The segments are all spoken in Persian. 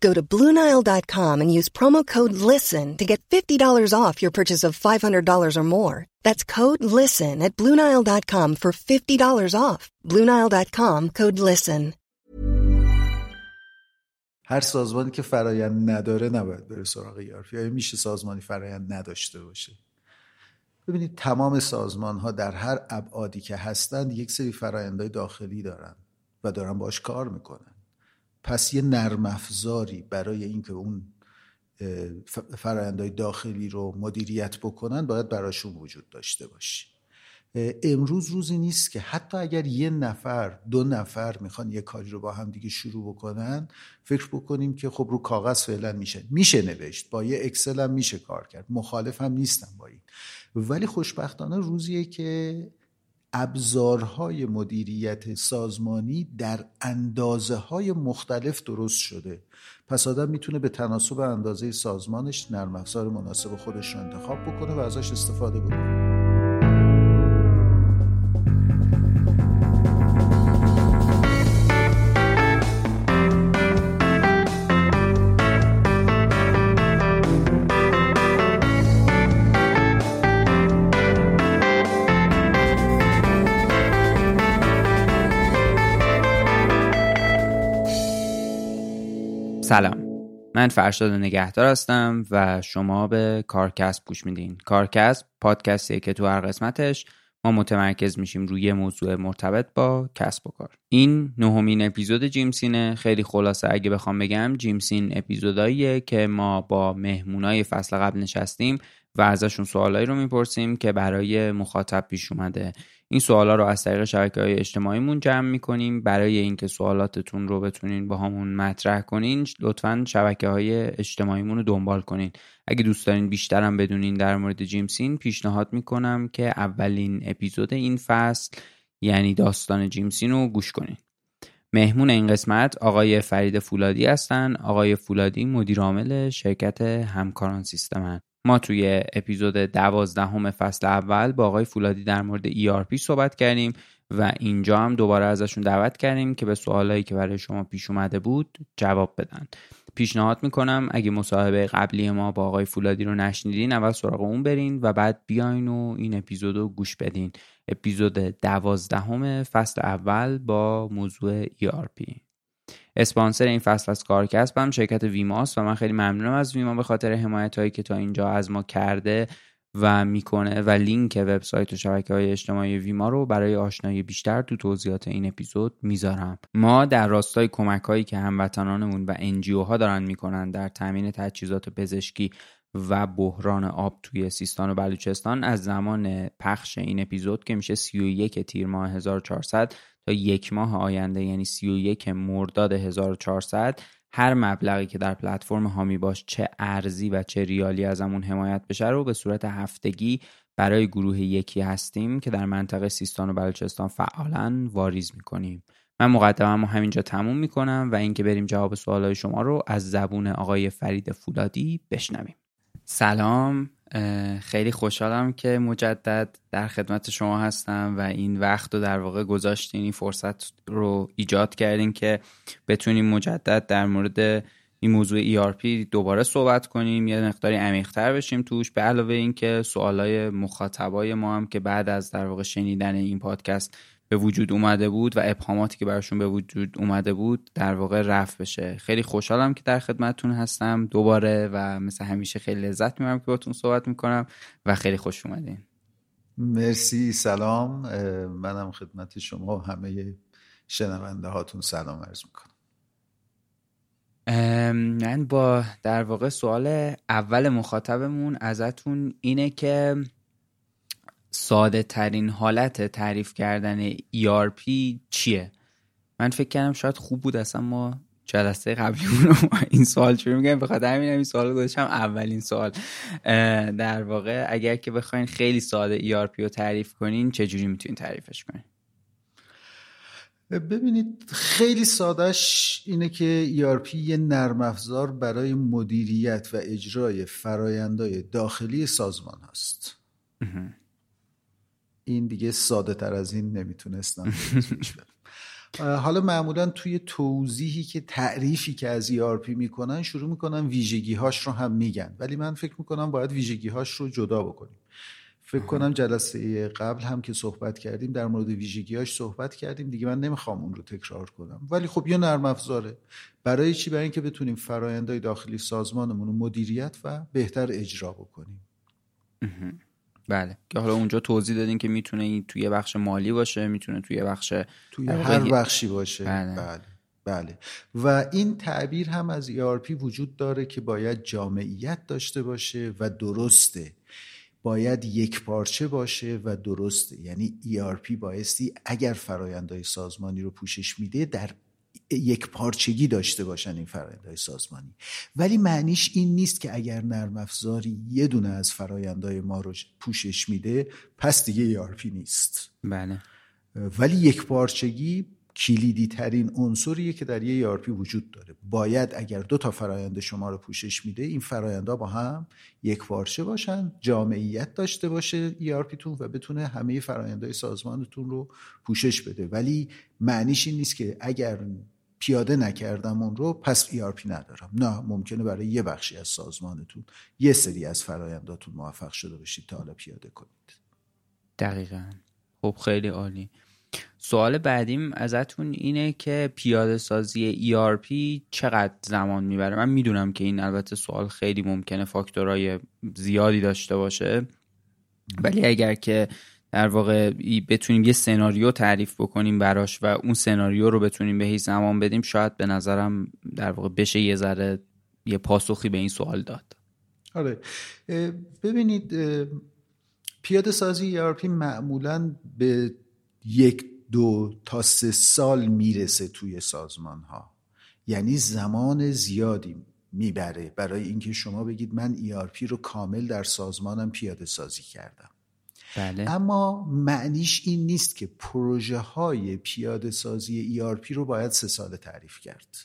Go to BlueNile.com and use promo code LISTEN to get $50 off your purchase of $500 or more. That's code LISTEN at BlueNile.com for $50 off. BlueNile.com code LISTEN. هر سازمانی که فرایند نداره نباید بره سراغ ERP یا میشه سازمانی فرایند نداشته باشه ببینید تمام سازمان ها در هر ابعادی که هستند یک سری فرایندهای داخلی دارن و دارن باش کار می‌کنن پس یه نرم افزاری برای اینکه اون اه، ف- فرایندهای داخلی رو مدیریت بکنن باید براشون وجود داشته باشه امروز روزی نیست که حتی اگر یه نفر دو نفر می‌خوان یه کاری رو با هم دیگه شروع بکنن فکر بکنیم که خب رو کاغذ فعلا میشه. میشه نوشت. با یه اکسل هم میشه کار کرد. مخالف هم نیستم با این. ولی خوشبختانه روزیه که ابزارهای مدیریت سازمانی در اندازه های مختلف درست شده. پس آدم می‌تونه به تناسب اندازه سازمانش نرم افزار مناسب خودش رو انتخاب بکنه و ازش استفاده بکنه. سلام. من فرشاد نگهدار هستم و شما به کارکست گوش میدین. کارکست پادکستیه که تو هر قسمتش ما متمرکز میشیم روی موضوع مرتبط با کسب و کار. این نهمین اپیزود جیمسینه خیلی خلاصه اگه بخوام بگم جیمسین اپیزوداییه که ما با مهمونای فصل قبل نشستیم و ازشون سوالایی رو می‌پرسیم که برای مخاطب پیش اومده. این سوالا رو از طریق شبکه های اجتماعیمون جمع می‌کنیم. برای اینکه سوالاتتون رو بتونین با همون مطرح کنین لطفا شبکه های اجتماعیمون رو دنبال کنین. اگه دوست دارین بیشترم بدونین در مورد جیمسین پیشنهاد می‌کنم که اولین اپیزود این فصل یعنی داستان جیمسین رو گوش کنین. مهمون این قسمت آقای فرید فولادی هستن. آقای فولادی مدیر عامل شرکت همکاران سیستمن ما توی اپیزود دوازدهم فصل اول با آقای فولادی در مورد ERP صحبت کردیم و اینجا هم دوباره ازشون دعوت کردیم که به سوالایی که برای شما پیش اومده بود جواب بدن. پیشنهاد می‌کنم اگه مصاحبه قبلی ما با آقای فولادی رو نشنیدین اول سراغ اون برین و بعد بیاین و این اپیزود رو گوش بدین. اپیزود دوازدهم فصل اول با موضوع ERP اسپانسر این فصل از کار و کسب هم شرکت ویماست و من خیلی ممنونم از ویما به خاطر حمایت هایی که تا اینجا از ما کرده و می‌کنه و لینک وبسایت و شبکه های اجتماعی ویما رو برای آشنایی بیشتر تو توضیحات این اپیزود می‌ذارم. ما در راستای کمک هایی که هموطنانمون و NGO ها دارن می‌کنن در تامین تجهیزات پزشکی و بحران آب توی سیستان و بلوچستان از زمان پخش این اپیزود که میشه 31 تیر ماه 1400 تا یک ماه آینده یعنی 31 مرداد 1400 هر مبلغی که در پلتفرم هامی باش چه ارزی و چه ریالی ازمون حمایت بشه رو به صورت هفتگی برای گروه یکی هستیم که در منطقه سیستان و بلوچستان فعالا واریز می‌کنیم. من مقدمم همینجا تموم می‌کنم و اینکه بریم جواب سوالای شما رو از زبون آقای فرید فولادی بشنویم. سلام. خیلی خوشحالم که مجدد در خدمت شما هستم و این وقت رو در واقع گذاشتین این فرصت رو ایجاد کردین که بتونیم مجدد در مورد این موضوع ERP دوباره صحبت کنیم. یه مقداری عمیقتر بشیم توش به علاوه اینکه سوالای مخاطبای ما هم که بعد از در واقع شنیدن این پادکست به وجود اومده بود و ابهاماتی که براشون به وجود اومده بود در واقع رفت بشه. خیلی خوشحالم که در خدمتتون هستم دوباره و مثل همیشه خیلی لذت می‌برم که باتون صحبت می‌کنم و خیلی خوش اومدین. مرسی سلام. منم خدمت شما و همه شنونده هاتون سلام عرض می‌کنم. من با در واقع سوال اول مخاطبمون ازتون اینه که ساده ترین حالت تعریف کردن ERP چیه؟ من فکر کردم شاید خوب بود اصلا ما جلسه قبلی این سوال شروع میگم بخاطر همین این سوال گذاشتم. اولین سوال. در واقع اگر که بخواین خیلی ساده ERP رو تعریف کنین چجوری می‌تونین تعریفش کنین؟ ببینید خیلی سادهش اینه که ERP یه نرم افزار برای مدیریت و اجرای فرایندهای داخلی سازمان هست این دیگه ساده تر از این نمی‌تونستم حالا معمولا توی توضیحی که تعریفی که از ERP می‌کنن شروع می‌کنن ویژگی هاش رو هم میگن. ولی من فکر می‌کنم باید ویژگی هاش رو جدا بکنیم. فکر کنم جلسه قبل هم که صحبت کردیم در مورد ویژگیهاش صحبت کردیم. دیگه من نمی‌خوام اون رو تکرار کنم. ولی خب یه نرم افزاره. برای چی؟ برای اینکه بتونیم فرایندهای داخلی سازمانمون رو مدیریت و بهتر اجرا بکنیم. بله. که حالا اونجا توضیح دادین که می‌تونه این توی بخش مالی باشه می‌تونه توی بخش توی هر بخشی باشه. بله. بله. بله. و این تعبیر هم از ERP وجود داره که باید جامعیت داشته باشه و درسته. باید یک پارچه باشه و درسته. یعنی ERP بایستی اگر فرایندهای سازمانی رو پوشش میده در یک پارچگی داشته باشن این فرایندهای سازمانی. ولی معنیش این نیست که اگر نرم افزاری یه دونه از فرایندهای ما رو پوشش میده پس دیگه ERP نیست. بله. ولی یک پارچگی کلیدی ترین عنصریه که در یه ERP وجود داره. باید اگر دو تا فرایند شما رو پوشش میده این فرایندها با هم یک پارچه باشن جامعیت داشته باشه ERP تون و بتونه همه فرایندهای سازمانتون رو پوشش بده. ولی معنیش این نیست که اگر پیاده نکردم اون رو پس ERP ندارم. نه ممکنه برای یه بخشی از سازمانتون یه سری از فراینداتون موفق شده باشید تا حالا پیاده کنید. دقیقا. خب خیلی عالی. سوال بعدیم ازتون اینه که پیاده سازی ERP چقدر زمان می‌بره؟ من می‌دونم که این البته سوال خیلی ممکنه فاکتورهای زیادی داشته باشه. ولی اگر که در واقع بتونیم یه سناریو تعریف بکنیم براش و اون سناریو رو بتونیم به زمان بدیم شاید به نظرم در واقع بشه یه ذره یه پاسخی به این سوال داد. آره. ببینید پیاده سازی ERP معمولا به یک دو تا سه سال می‌رسه توی سازمان ها یعنی زمان زیادی می‌بره برای اینکه شما بگید من ERP رو کامل در سازمانم پیاده سازی کردم. بله. اما معنیش این نیست که پروژه های پیاده سازی ERP رو باید سه سال تعریف کرد.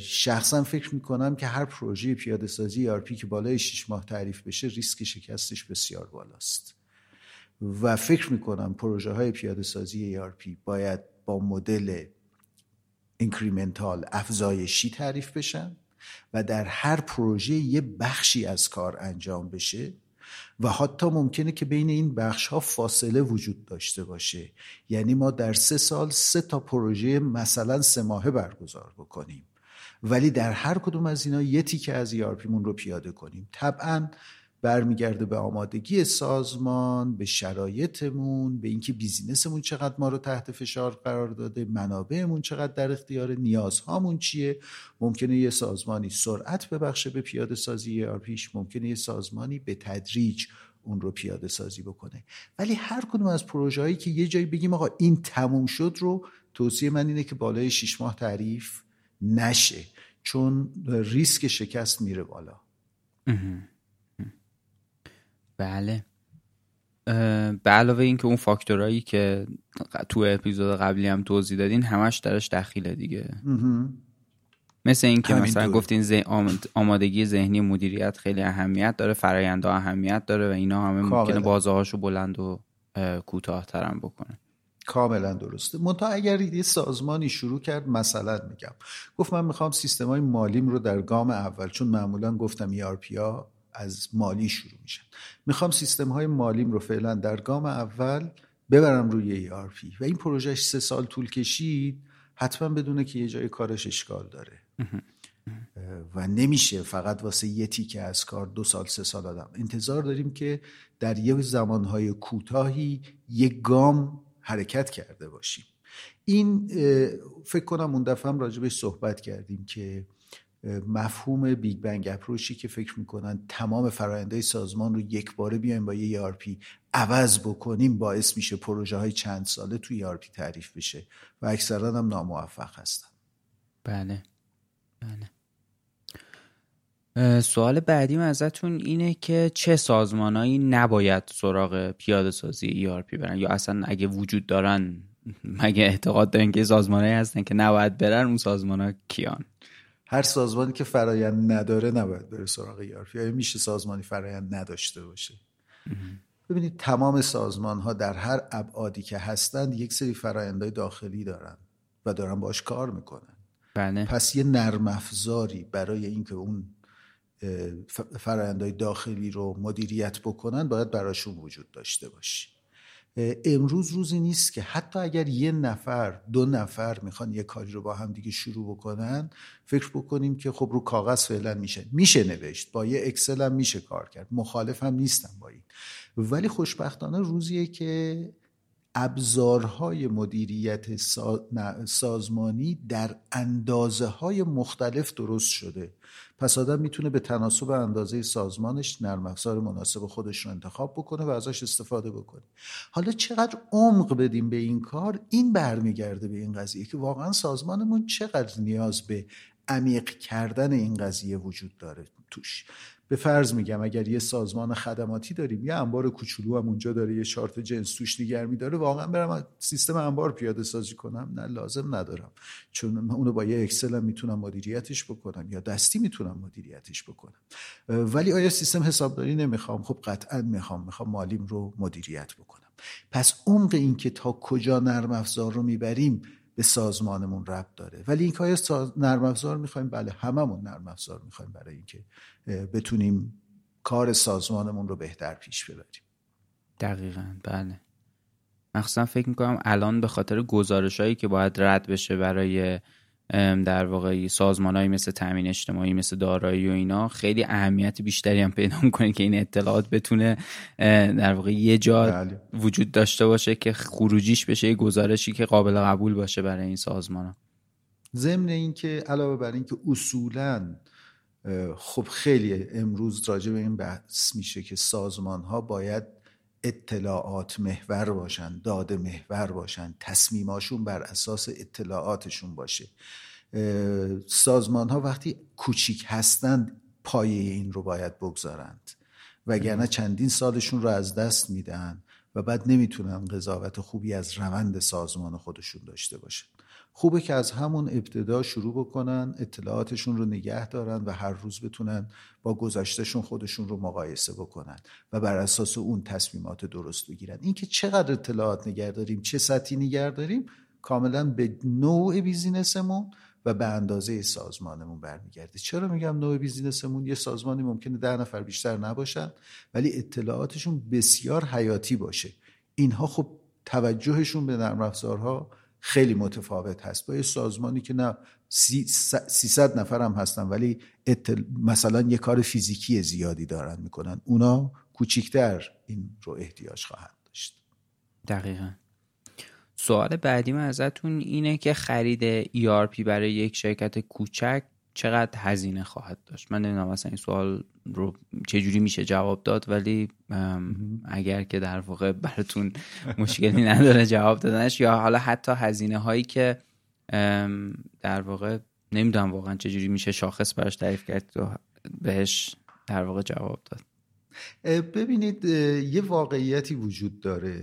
شخصا فکر می‌کنم که هر پروژه پیاده سازی ERP که بالای 6 ماه تعریف بشه ریسک شکستش بسیار بالاست. و فکر می‌کنم پروژه های پیاده سازی ERP باید با مدل اینکریمنتال افزایشی تعریف بشن و در هر پروژه یه بخشی از کار انجام بشه. و حتی ممکنه که بین این بخش ها فاصله وجود داشته باشه. یعنی ما در سه سال سه تا پروژه مثلا سه ماهه برگزار بکنیم. ولی در هر کدوم از اینا یه تیکه از ERPمون رو پیاده کنیم. طبعا برمیگرده به آمادگی سازمان به شرایطمون به اینکه بیزینسمون چقدر ما رو تحت فشار قرار داده منابعمون چقدر در اختیار نیازهامون چیه؟ ممکنه یه سازمانی سرعت ببخشه به پیاده سازی پیش ممکنه یه سازمانی به تدریج اون رو پیاده سازی بکنه. ولی هر کدوم از پروژه هایی که یه جایی بگیم آقا این تموم شد رو توصیه من اینه که بالای شیش ماه تعریف نشه چون ریسک شکست میره بالا. بله. به علاوه اینکه اون فاکتورایی که تو اپیزود قبلی هم توضیح دادین همش درش دخیله دیگه. مثل اینکه مثلا گفتین آمادگی ذهنی مدیریت خیلی اهمیت داره فرآیندها اهمیت داره و اینا همه ممکنه بازهاشو بلند و کوتاه ترم بکنه کاملا درسته. منتها اگر یه سازمانی شروع کرد مثلا میگم. گفت من می‌خوام سیستم های مالیم رو در گام اول چون معمولا گفتم ERP ها از مالی شروع میشن می‌خوام سیستم های مالیم رو فعلا در گام اول ببرم روی ERP و این پروژهش سه سال طول کشید حتما بدونه که یه جای کارش اشکال داره. و نمیشه فقط واسه یه تیکه از کار دو سال سه سال آدم. انتظار داریم که در یه زمانهای کوتاهی یک گام حرکت کرده باشیم. این فکر کنم اون دفعه هم راجبش صحبت کردیم که مفهوم بیگ بنگ اپروچی که فکر می‌کنن تمام فرآیندهای سازمان رو یک باره بیایم با یه ERP عوض بکنیم باعث میشه پروژه های چند ساله توی ERP تعریف بشه و اکثرا هم ناموفق هستن. بله. بله. سوال بعدیم ازتون اینه که چه سازمانهایی نباید سراغ پیاده سازی ERP برن؟ یا اصلا اگه وجود دارن مگه اعتقاد دارن که سازمانهایی هستن که نباید برن؟ اون سازمان کیان؟ هر سازمانی که فرایند نداره نباید بره سراغ ERP یا میشه سازمانی فرایند نداشته باشه؟ ببینید تمام سازمان ها در هر ابعادی که هستند یک سری فرایندهای داخلی دارن و دارن باش کار می‌کنن. بله. پس یه نرم افزاری برای اینکه اون فرآیندهای داخلی رو مدیریت بکنن باید براشون وجود داشته باشه. امروز روزی نیست که حتی اگر یه نفر دو نفر می‌خوان یه کاری رو با هم دیگه شروع بکنن فکر بکنیم که خب رو کاغذ فعلا میشه. میشه نوشت. با یه اکسل هم میشه کار کرد. مخالف هم نیستم با این. ولی خوشبختانه روزیه که ابزارهای مدیریت سازمانی در اندازه های مختلف درست شده. پس آدم می‌تونه به تناسب اندازه سازمانش نرم افزار مناسب خودش رو انتخاب بکنه و ازش استفاده بکنه. حالا چقدر عمق بدیم به این کار؟ این برمیگرده به این قضیه که واقعا سازمانمون چقدر نیاز به عمیق کردن این قضیه وجود داره توش. به فرض میگم اگر یه سازمان خدماتی داریم یه انبار کوچولو هم اونجا داره یه شارت جنس توش نگرمی داره واقعا برم سیستم انبار پیاده سازی کنم. نه لازم ندارم. چون اونو با یه اکسل هم می‌تونم مدیریتش بکنم یا دستی می‌تونم مدیریتش بکنم. ولی آیا سیستم حسابداری نمی‌خوام؟ خب قطعا می‌خوام. می‌خوام مالیم رو مدیریت بکنم. پس عمق این که تا کجا نرم افزار رو می‌بریم به سازمانمون ربط داره. ولی این ساز... نرم افزار می‌خوایم بله هممون نرم افزار می‌خوایم برای اینکه بتونیم کار سازمانمون رو بهتر پیش ببریم. دقیقا بله. مخصوصا فکر می‌کنم الان به خاطر گزارش هایی که باید رد بشه برای در واقع سازمان مثل تامین اجتماعی مثل دارایی و اینا خیلی اهمیت بیشتری هم پیدا می‌کنه که این اطلاعات بتونه در واقع یه جا بله. وجود داشته باشه که خروجیش بشه یه گزارشی که قابل قبول باشه برای این سازمان ها ضمن اینکه علاوه بر اینکه اصولا خب خیلی امروز راجع به این بحث میشه که سازمان ها باید اطلاعات محور باشن داده محور باشن تصمیماشون بر اساس اطلاعاتشون باشه. سازمان ها وقتی کوچیک هستند پایه این رو باید بگذارند. وگرنه چندین سالشون رو از دست میدن و بعد نمی‌تونن قضاوت خوبی از روند سازمان خودشون داشته باشن. خوبه که از همون ابتدا شروع بکنن اطلاعاتشون رو نگه دارن و هر روز بتونن با گذشتهشون خودشون رو مقایسه بکنن و بر اساس اون تصمیمات درست بگیرن. اینکه چقدر اطلاعات نگه داریم چه سطحی نگه داریم کاملا به نوع بیزینسمون و به اندازه سازمانمون برمیگرده. چرا میگم نوع بیزینسمون؟ یه سازمانی ممکنه ده نفر بیشتر نباشن ولی اطلاعاتشون بسیار حیاتی باشه. اینها خب توجهشون به نرم افزارها خیلی متفاوت هست. با یه سازمانی که نه سیصد نفر هم هستن ولی مثلا یه کار فیزیکی زیادی دارن می‌کنن. اونا کوچیکتر این رو احتیاج خواهند داشت. دقیقا. سوال بعدی من ازتون اینه که خرید ERP برای یک شرکت کوچک چقدر هزینه خواهد داشت. من نمی‌دونم مثلا این سوال رو چجوری میشه جواب داد ولی اگر که در واقع براتون مشکلی نداره جواب دادنش یا حالا حتی هزینه هایی که در واقع نمی‌دونم واقعا چجوری میشه شاخص براش تعریف کرد و بهش در واقع جواب داد. ببینید یه واقعیتی وجود داره.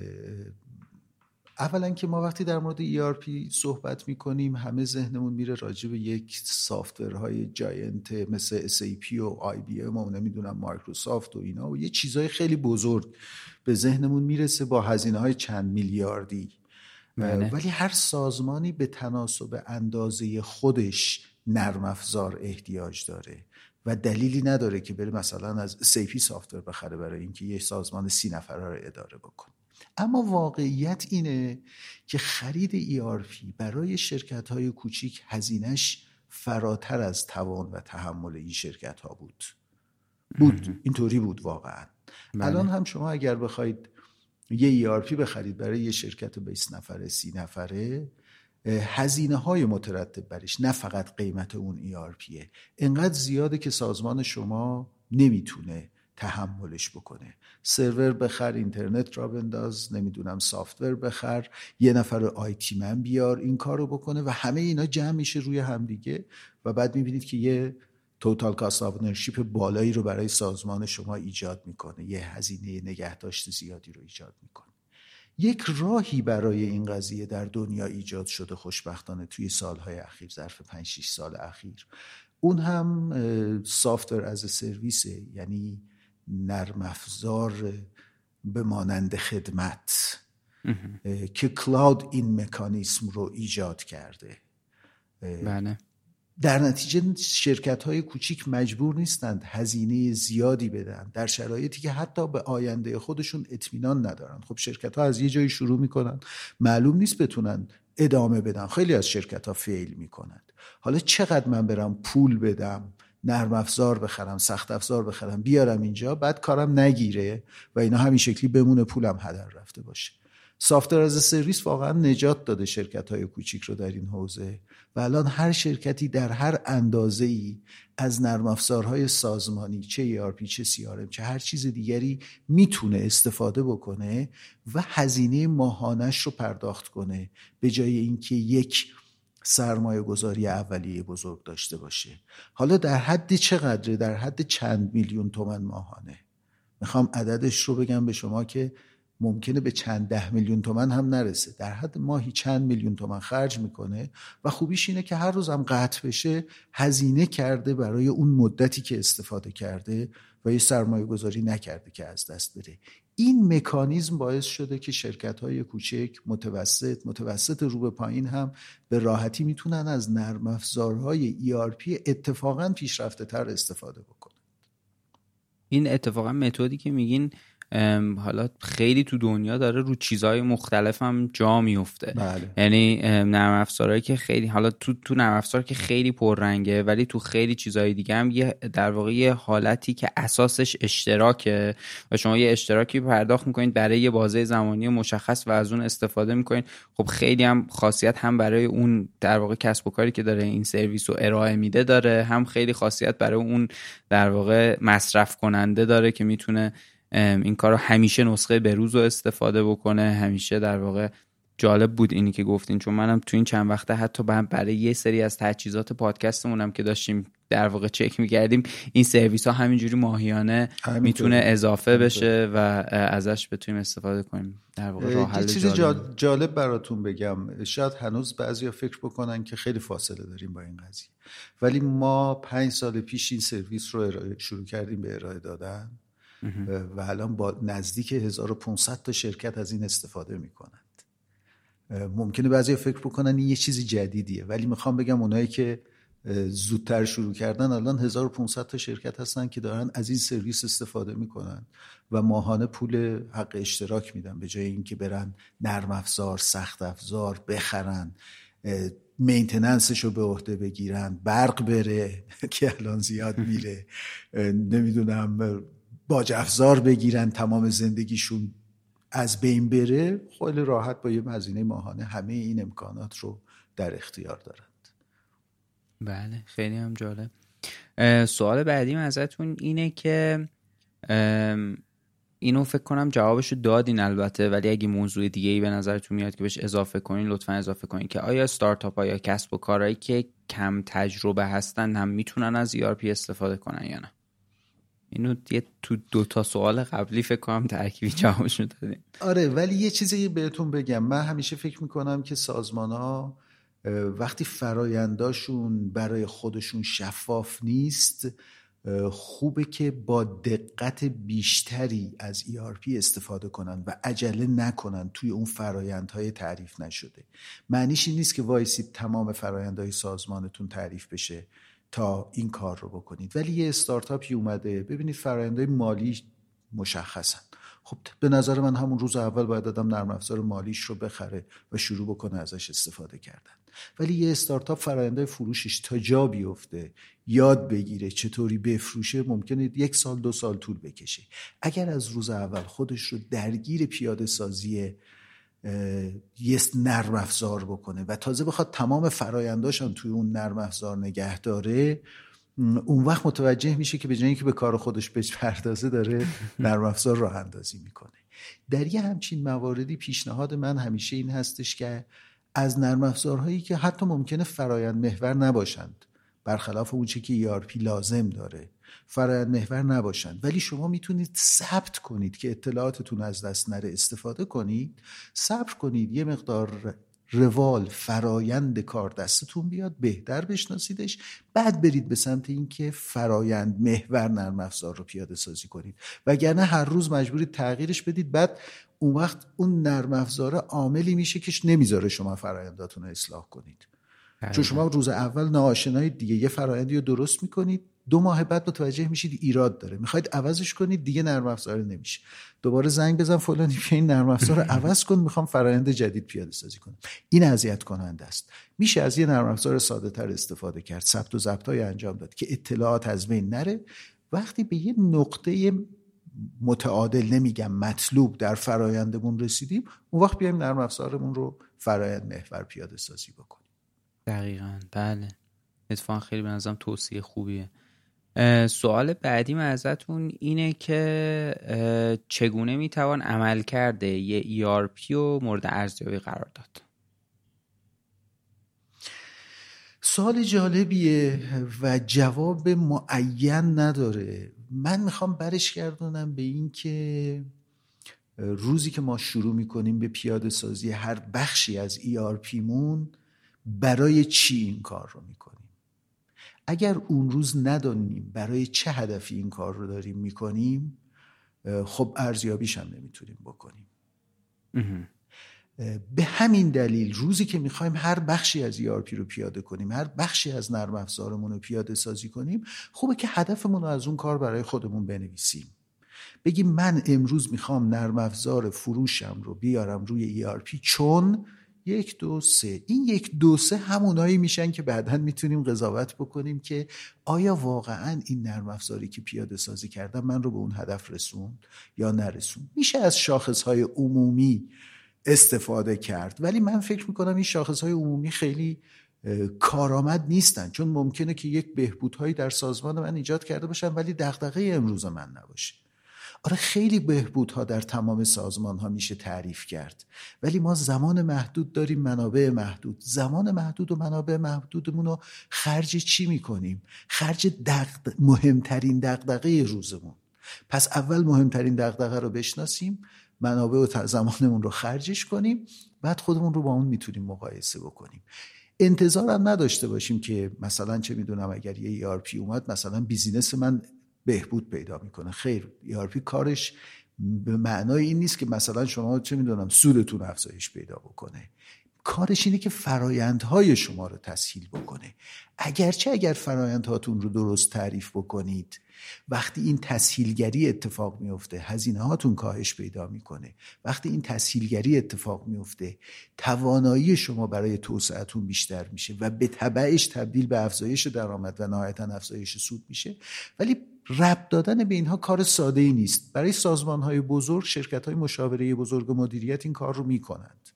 اولا که ما وقتی در مورد ERP صحبت می‌کنیم همه ذهنمون میره راجع به یک سافتورهای جاینت مثل SAP و IBM و نمی‌دونم مایکروسافت و اینا و یه چیزهای خیلی بزرگ به ذهنمون می‌رسه با هزینه های چند میلیاردی بله. ولی هر سازمانی به تناسب اندازه خودش نرم افزار احتیاج داره و دلیلی نداره که بره مثلا از سیپی سافتور بخره برای اینکه یه سازمان سی نفره رو اداره بکنه اما واقعیت اینه که خرید ERP برای شرکت های کوچیک هزینش فراتر از توان و تحمل این شرکت ها بود. بود اینطوری بود واقعا. بله. الان هم شما اگر بخواید یه ERP بخرید برای یه شرکت 20 نفره سی نفره هزینه های مترتب برش نه فقط قیمت اون ERPه انقدر زیاده که سازمان شما نمی‌تونه تحملش بکنه. سرور بخر اینترنت را بنداز نمی‌دونم سافتور بخر یه نفر آیتی من بیار این کار رو بکنه و همه اینا جمع میشه روی همدیگه و بعد می‌بینید که یه توتال کاست آبنرشیپ بالایی رو برای سازمان شما ایجاد می‌کنه. یه هزینه نگهداشت زیادی رو ایجاد می‌کنه. یک راهی برای این قضیه در دنیا ایجاد شده خوشبختانه توی سالهای اخیر ظرف 5 6 سال اخیر. اون هم سافتور از سرویسه یعنی نرم افزار به مانند خدمت که کلاود این مکانیسم رو ایجاد کرده. بله. در نتیجه شرکت های کوچیک مجبور نیستند هزینه زیادی بدن. در شرایطی که حتی به آینده خودشون اطمینان ندارن. خب شرکت ها از یه جایی شروع می‌کنن. معلوم نیست بتونن ادامه بدن. خیلی از شرکت ها فیل می‌کنند. حالا چقدر من برم پول بدم؟ نرم افزار بخرم سخت افزار بخرم بیارم اینجا بعد کارم نگیره و اینا همین شکلی بمونه پولم هدر رفته باشه. سافتور از سرویس واقعا نجات داده شرکت های کوچیک رو در این حوزه و الان هر شرکتی در هر اندازه ای از نرم افزارهای سازمانی چه ERP چه CRM چه هر چیز دیگری می‌تونه استفاده بکنه و هزینه ماهانش رو پرداخت کنه به جای اینکه یک سرمایه گذاری اولیه بزرگ داشته باشه. حالا در حد چقدره؟ در حد چند میلیون تومن ماهانه. می‌خوام عددش رو بگم به شما که ممکنه به چند ده میلیون تومن هم نرسه. در حد ماهی چند میلیون تومن خرج می‌کنه و خوبیش اینه که هر روزم قطع بشه هزینه کرده برای اون مدتی که استفاده کرده و یه سرمایه گذاری نکرده که از دست بره. این مکانیزم باعث شده که شرکت های کوچک متوسط متوسط رو به پایین هم به راحتی می‌تونن از نرم افزارهای ERP اتفاقا پیشرفته تر استفاده بکنن این اتفاقا متدی که میگین حالا خیلی تو دنیا داره رو چیزهای مختلف هم جا میفته بله. یعنی نرم افزارهایی که خیلی حالا تو تو نرم افزار که خیلی پررنگه ولی تو خیلی چیزهای دیگه هم یه در واقع یه حالتی که اساسش اشتراکه و شما یه اشتراکی پرداخت می‌کنید برای یه بازه زمانی مشخص و از اون استفاده می‌کنید خب خیلی هم خاصیت هم برای اون در واقع کسب و کاری که داره این سرویس رو ارائه میده داره هم خیلی خاصیت برای اون در واقع مصرف کننده داره که می‌تونه این کار رو همیشه نسخه به روز رو استفاده بکنه. همیشه در واقع جالب بود اینی که گفتین چون منم تو این چند وقته حتی برای یه سری از تجهیزات پادکستمونم که داشتیم در واقع چک می‌کردیم این سرویس ها همینجوری ماهیانه می‌تونه اضافه بشه و ازش بتونیم استفاده کنیم. در واقع راه حل چیز جالب. براتون بگم. شاید هنوز بعضیا فکر بکنن که خیلی فاصله داریم با این قضیه. ولی ما پنج سال پیش این سرویس رو شروع کردیم به ارائه دادن. و الان با نزدیک 1500 تا شرکت از این استفاده می‌کنند. ممکنه بعضی فکر بکنن این یه چیزی جدیدیه ولی می‌خوام بگم اونایی که زودتر شروع کردن الان 1500 تا شرکت هستن که دارن از این سرویس استفاده می‌کنن و ماهانه پول حق اشتراک میدن. به جای اینکه برن نرم افزار سخت افزار بخرن maintenance ش رو به عهده بگیرن برق بره که الان زیاد میره. نمی‌دونم باج افزار بگیرن تمام زندگیشون از بین بره خیلی راحت با یه هزینه ماهانه همه این امکانات رو در اختیار دارند بله خیلی هم جالب. سوال بعدیم ازتون اینه که اینو فکر کنم جوابشو دادین البته ولی اگه موضوع دیگه ای به نظرتون میاد که بهش اضافه کنین لطفا اضافه کنین که آیا استارتاپ یا کسب و کارهایی که کم تجربه هستن هم می‌تونن از ERP استفاده کنن یا نه؟ اینو یه تو دو تا سوال قبلی فکر کنم ترکیبی جوابش دادیم. آره ولی یه چیزی بهتون بگم. من همیشه فکر می‌کنم که سازمان ها وقتی فراینداشون برای خودشون شفاف نیست خوبه که با دقت بیشتری از ERP استفاده کنن و عجله نکنن توی اون فرایندهای تعریف نشده. معنیش این نیست که وایسید تمام فرایندهای سازمانتون تعریف بشه. تا این کار رو بکنید. ولی یه استارتاپی اومده. ببینید فرایندهای مالی مشخصن. خب به نظر من همون روز اول باید دادم نرم افزار مالیش رو بخره و شروع بکنه ازش استفاده کردن. ولی یه استارتاپ فرآیند فروشش تا جا بیفته یاد بگیره چطوری بفروشه ممکنه یک سال دو سال طول بکشه. اگر از روز اول خودش رو درگیر پیاده سازی یه نرم افزار بکنه. و تازه بخواد تمام فراینداشم توی اون نرم افزار نگه داره اون وقت متوجه میشه که به جایی که به کار خودش بپردازه داره نرم افزار راه اندازی می‌کنه. در یه همچین مواردی پیشنهاد من همیشه این هستش که از نرم افزارهایی که حتی ممکنه فرایند محور نباشند برخلاف اون چی که ERP لازم داره. فرایند محور نباشند. ولی شما می‌تونید ثبت کنید که اطلاعاتتون از دست نره استفاده کنید. صبر کنید یه مقدار روال فرایند کار دستتون بیاد بهتر بشناسیدش. بعد برید به سمت اینکه فرایند محور نرم افزار رو پیاده سازی کنید. وگرنه هر روز مجبورید تغییرش بدید. بعد اون وقت اون نرم افزاره عاملی میشه که نمی‌ذاره شما فراینداتون رو اصلاح کنید. چون شما روز اول ناآشنای دیگه یه فرایندی رو درست می‌کنید دو ماه بعد متوجه میشید ایراد داره. می‌خواید عوضش کنید دیگه نرم افزار نمیشه. دوباره زنگ بزن فلانی که این نرم افزار رو عوض کن می‌خوام فرایند جدید پیاده سازی کنم. این اذیت کننده است. میشه از یه نرم افزار ساده تر استفاده کرد ثبت و ضبط های انجام داد که اطلاعات از بین نره. وقتی به یه نقطه متعادل نمیگم مطلوب در فرایندمون رسیدیم اون وقت بیایم نرم افزارمون رو فرایند محور پیاده سازی بکنیم. دقیقا. بله. اتفاقا خیلی به نظرم توصیه خوبیه. سوال بعدیم ازتون اینه که چگونه می‌توان عمل کرده یه ERP و مورد ارزیابی قرار داد؟ سوال جالبیه و جواب معین نداره. من می‌خوام برش گردونم به این که روزی که ما شروع می‌کنیم به پیاده سازی هر بخشی از ERPمون برای چی این کار رو می‌کنیم؟ اگر اون روز ندانیم برای چه هدفی این کار رو داریم می‌کنیم خب ارزیابیش هم نمی‌تونیم بکنیم. به همین دلیل روزی که می‌خوایم هر بخشی از ERP رو پیاده کنیم هر بخشی از نرم افزارمون رو پیاده سازی کنیم خوبه که هدفمون رو از اون کار برای خودمون بنویسیم. بگیم من امروز می‌خوام نرم افزار فروشم رو بیارم روی ERP چون یک دو سه. این یک دو سه همونایی میشن که بعدا می‌تونیم قضاوت بکنیم که آیا واقعا این نرم افزاری که پیاده سازی کردم من رو به اون هدف رسوند یا نرسوند؟ میشه از شاخص های عمومی استفاده کرد ولی من فکر می‌کنم این شاخص های عمومی خیلی کارآمد نیستن. چون ممکنه که یک بهبودهایی در سازمان من ایجاد کرده باشن ولی دغدغه امروز من نباشه. آره خیلی بهبودها در تمام سازمان ها میشه تعریف کرد. ولی ما زمان محدود داریم منابع محدود. زمان محدود و منابع محدودمون رو خرج چی می‌کنیم؟ خرج دقد... مهمترین دقدقه روزمون. پس اول مهمترین دقدقه رو بشناسیم منابع و زمانمون رو خرجش کنیم بعد خودمون رو با اون می‌تونیم مقایسه بکنیم. انتظار هم نداشته باشیم که مثلا چه می‌دونم اگر یه ERP اومد مثلا بیزینس من بهبود پیدا می‌کنه. خیر ERP کارش به معنای این نیست که مثلا شما چه می‌دونم سودتون افزایش پیدا بکنه. کارش اینه که فرایندهای شما رو تسهیل بکنه. اگرچه اگر فرایندهاتون رو درست تعریف بکنید وقتی این تسهیلگری اتفاق میفته هزینه هاتون کاهش پیدا می‌کنه. وقتی این تسهیلگری اتفاق میفته توانایی شما برای توسعهتون بیشتر میشه و به تبعش تبدیل به افزایش درآمد و نهایتا افزایش سود میشه. ولی رب دادن به اینها کار ساده ای نیست. برای سازمان های بزرگ شرکت های مشاوره بزرگ و مدیریت این کار رو می‌کنند.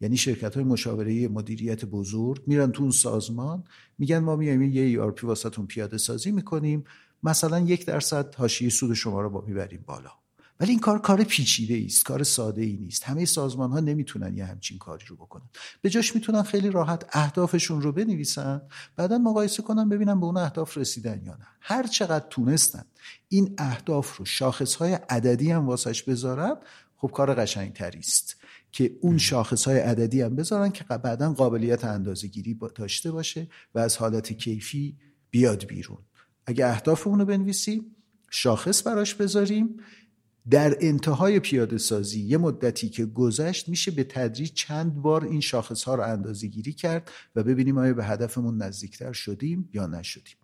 یعنی شرکت های مشاوره مدیریت بزرگ میرن تو اون سازمان میگن ما میایم یه ERP واسهتون پیاده سازی می‌کنیم مثلا یک درصد حاشیه سود شما رو با می‌بریم بالا. ولی این کار کار پیچیده است کار ساده ای نیست. همه سازمان ها نمی‌تونن یه همچین کاری رو بکنن. به جاش می‌تونن خیلی راحت اهدافشون رو بنویسن بعدا مقایسه کنن ببینن به اون اهداف رسیدن یا نه. هر چقدر تونستن این اهداف رو شاخص های عددی هم واسش بذارن خب کار قشنگتری است که اون شاخص های عددی هم بذارن که بعدا قابلیت اندازه گیری داشته باشه و از حالت کیفی بیاد بیرون. اگه اهدافمون رو بنویسیم شاخص براش بذاریم در انتهای پیاده سازی یه مدتی که گذشت میشه به تدریج چند بار این شاخص ها رو اندازه گیری کرد و ببینیم آیا به هدفمون نزدیکتر شدیم یا نشدیم.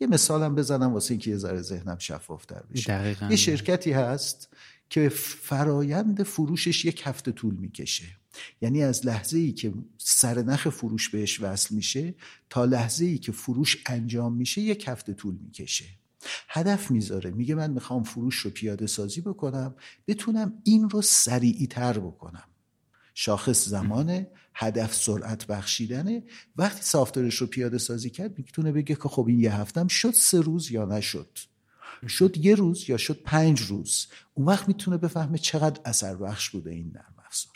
یه مثالم بزنم واسه اینکه یه ذره ذهنم شفافتر بشه. یه شرکتی هست که فرایند فروشش یک هفته طول می‌کشه. یعنی از لحظه ای که سرنخ فروش بهش وصل میشه تا لحظه ای که فروش انجام میشه یک هفته طول می‌کشه. هدف می‌ذاره. میگه من می‌خوام فروش رو پیاده سازی بکنم بتونم این رو سریعی تر بکنم. شاخص زمانه هدف سرعت بخشیدنه وقتی سافتورش رو پیاده سازی کرد می‌تونه بگه که خب این یه هفتم شد سه روز یا نشد؟ شد یه روز یا شد پنج روز؟ اون وقت می‌تونه بفهمه چقدر اثر بخش بوده این نرم افزار.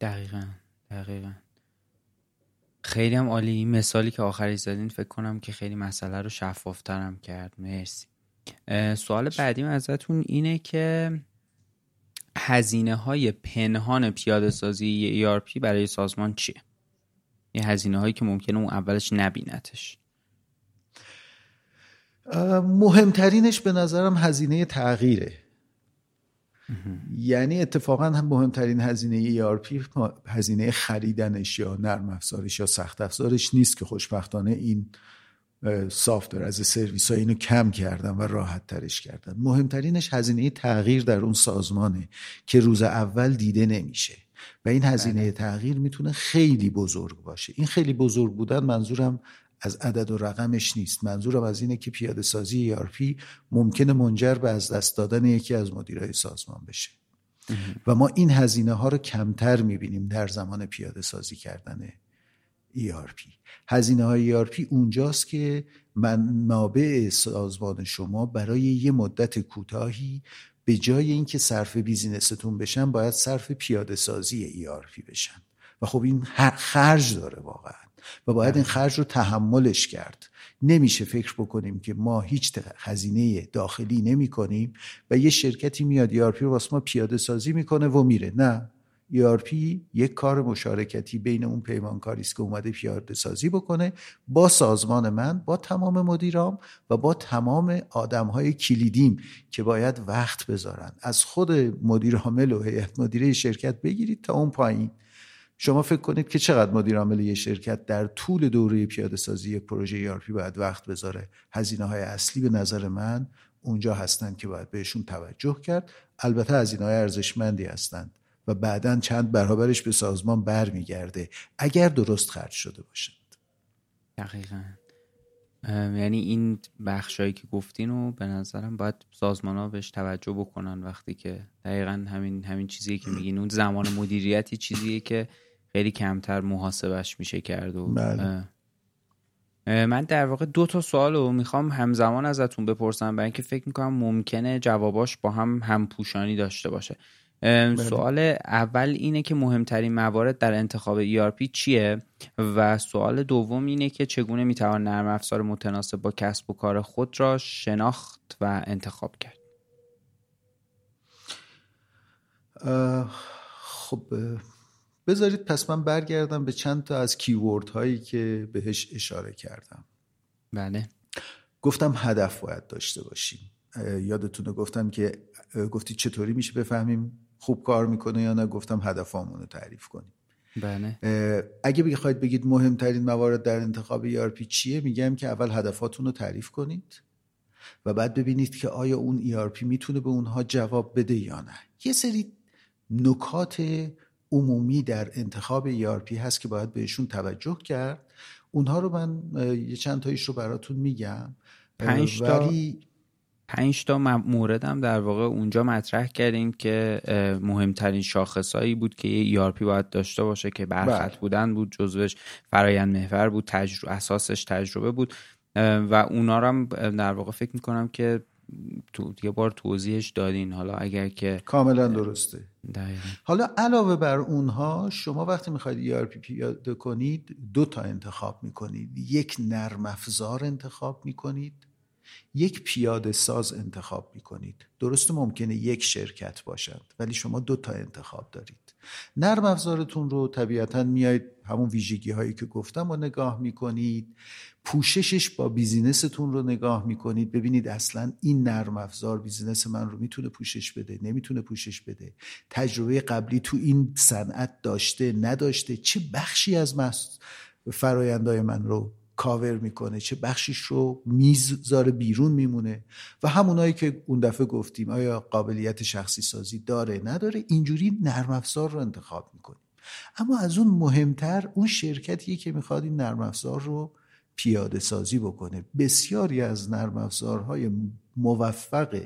دقیقا دقیقا. خیلی هم عالی. این مثالی که آخری زدین فکر کنم که خیلی مسئله رو شفافترم کرد. مرسی. سوال بعدیم ازتون اینه که هزینه های پنهان پیاده سازی ERP برای سازمان چیه؟ یه هزینه هایی که ممکنه اون اولش نبینتش. مهمترینش به نظرم هزینه تغییره. یعنی اتفاقا هم مهمترین هزینه ERP هزینه خریدنش یا نرم افزارش یا سخت افزارش نیست که خوشبختانه این سافتور از سرویس ها اینو کم کردن و راحت ترش کردن. مهمترینش هزینه تغییر در اون سازمانه که روز اول دیده نمیشه. و این هزینه بله. تغییر می‌تونه خیلی بزرگ باشه. این خیلی بزرگ بودن منظورم از عدد و رقمش نیست. منظورم از اینه که پیاده سازی ERP ممکنه منجر به از دست دادن یکی از مدیرای سازمان بشه. و ما این هزینه ها رو کمتر می‌بینیم در زمان پیاده سازی کردن ERP هزینه های ERP اونجاست که منابع سازمان شما برای یه مدت کوتاهی به جای اینکه صرف بیزینستون بشن باید صرف پیاده سازی ERP بشن. و خب این خرج داره واقعا. و باید این خرج رو تحملش کرد. نمیشه فکر بکنیم که ما هیچ خزینه داخلی نمی کنیم و یه شرکتی میاد ERP رو واسه ما پیاده سازی می‌کنه و میره. نه. ERP یک کار مشارکتی بین اون پیمانکاری است که اومده پیاده سازی بکنه با سازمان من با تمام مدیرام و با تمام آدم های کلیدیم که باید وقت بذارن. از خود مدیر عامل و هیئت مدیره شرکت بگیرید تا اون پایین. شما فکر کنید که چقدر مدیر عامل یه شرکت در طول دوره پیاده سازی پروژه ERP باید وقت بذاره؟ هزینه های اصلی به نظر من اونجا هستند که باید بهشون توجه کرد. البته هزینه های ارزشمندی هستند و بعدا چند برابرش به سازمان برمیگرده. اگر درست خرج شده باشد دقیقا. یعنی این بخشایی که گفتین و به نظرم باید سازمان ها بهش توجه بکنن وقتی که دقیقا همین همین چیزی که میگین. اون زمان مدیریتی چیزیه که خیلی کمتر محاسبش میشه کرد و بله. من در واقع دو تا سوال رو می‌خوام همزمان ازتون بپرسم برای اینکه فکر می‌کنم ممکنه جواباش با هم همپوشانی داشته باشه بله. سوال اول اینه که مهمترین موارد در انتخاب ERP چیه و سوال دوم اینه که چگونه می‌توان نرم افزار متناسب با کسب و کار خود را شناخت و انتخاب کرد خب بذارید پس من برگردم به چند تا از کیورد هایی که بهش اشاره کردم. بله. گفتم هدف باید داشته باشیم. یادتونه گفتم که گفتی چطوری میشه بفهمیم خوب کار می‌کنه یا نه؟ گفتم هدفامون رو تعریف کنیم. بله. اگه بخواید بگید مهمترین موارد در انتخاب ERP چیه میگم که اول هدفاتون رو تعریف کنید و بعد ببینید که آیا اون ERP می‌تونه به اونها جواب بده یا نه. یه سری نکات عمومی در انتخاب ERP هست که باید بهشون توجه کرد. اونها رو من یه چند تایش رو براتون میگم. پنج تا پنج تا موردم در واقع اونجا مطرح کردیم که مهمترین شاخصایی بود که یه ERP باید داشته باشه که برخط بله. بودن بود جزوش فرایند محور بود تجربه اساسش تجربه بود. و اونا رو هم در واقع فکر می‌کنم که تو یه بار توضیحش دادین. حالا اگر که کاملا درسته. دقیقا. حالا علاوه بر اونها شما وقتی می‌خواید ERP پیاده کنید دو تا انتخاب می‌کنید. یک نرم افزار انتخاب می‌کنید. یک پیاده ساز انتخاب می‌کنید. درست ممکنه یک شرکت باشد ولی شما دو تا انتخاب دارید. نرم افزارتون رو طبیعتا میاید همون ویژگی هایی که گفتم رو نگاه می‌کنید. پوششش با business تون رو نگاه می‌کنید. ببینید اصلا این نرم افزار business من رو می‌تونه پوشش بده نمی‌تونه پوشش بده. تجربه قبلی تو این صنعت داشته نداشته چه بخشی از فرایندهای من رو کاور می‌کنه چه بخشیش رو می‌ذاره بیرون میمونه. و همونایی که اون دفعه گفتیم آیا قابلیت شخصی سازی داره؟ نداره. اینجوری نرم افزار رو انتخاب می‌کنیم. اما از اون مهمتر اون شرکتیه که می‌خواد این نرم افزار رو پیاده سازی بکنه. بسیاری از نرم افزارهای موفق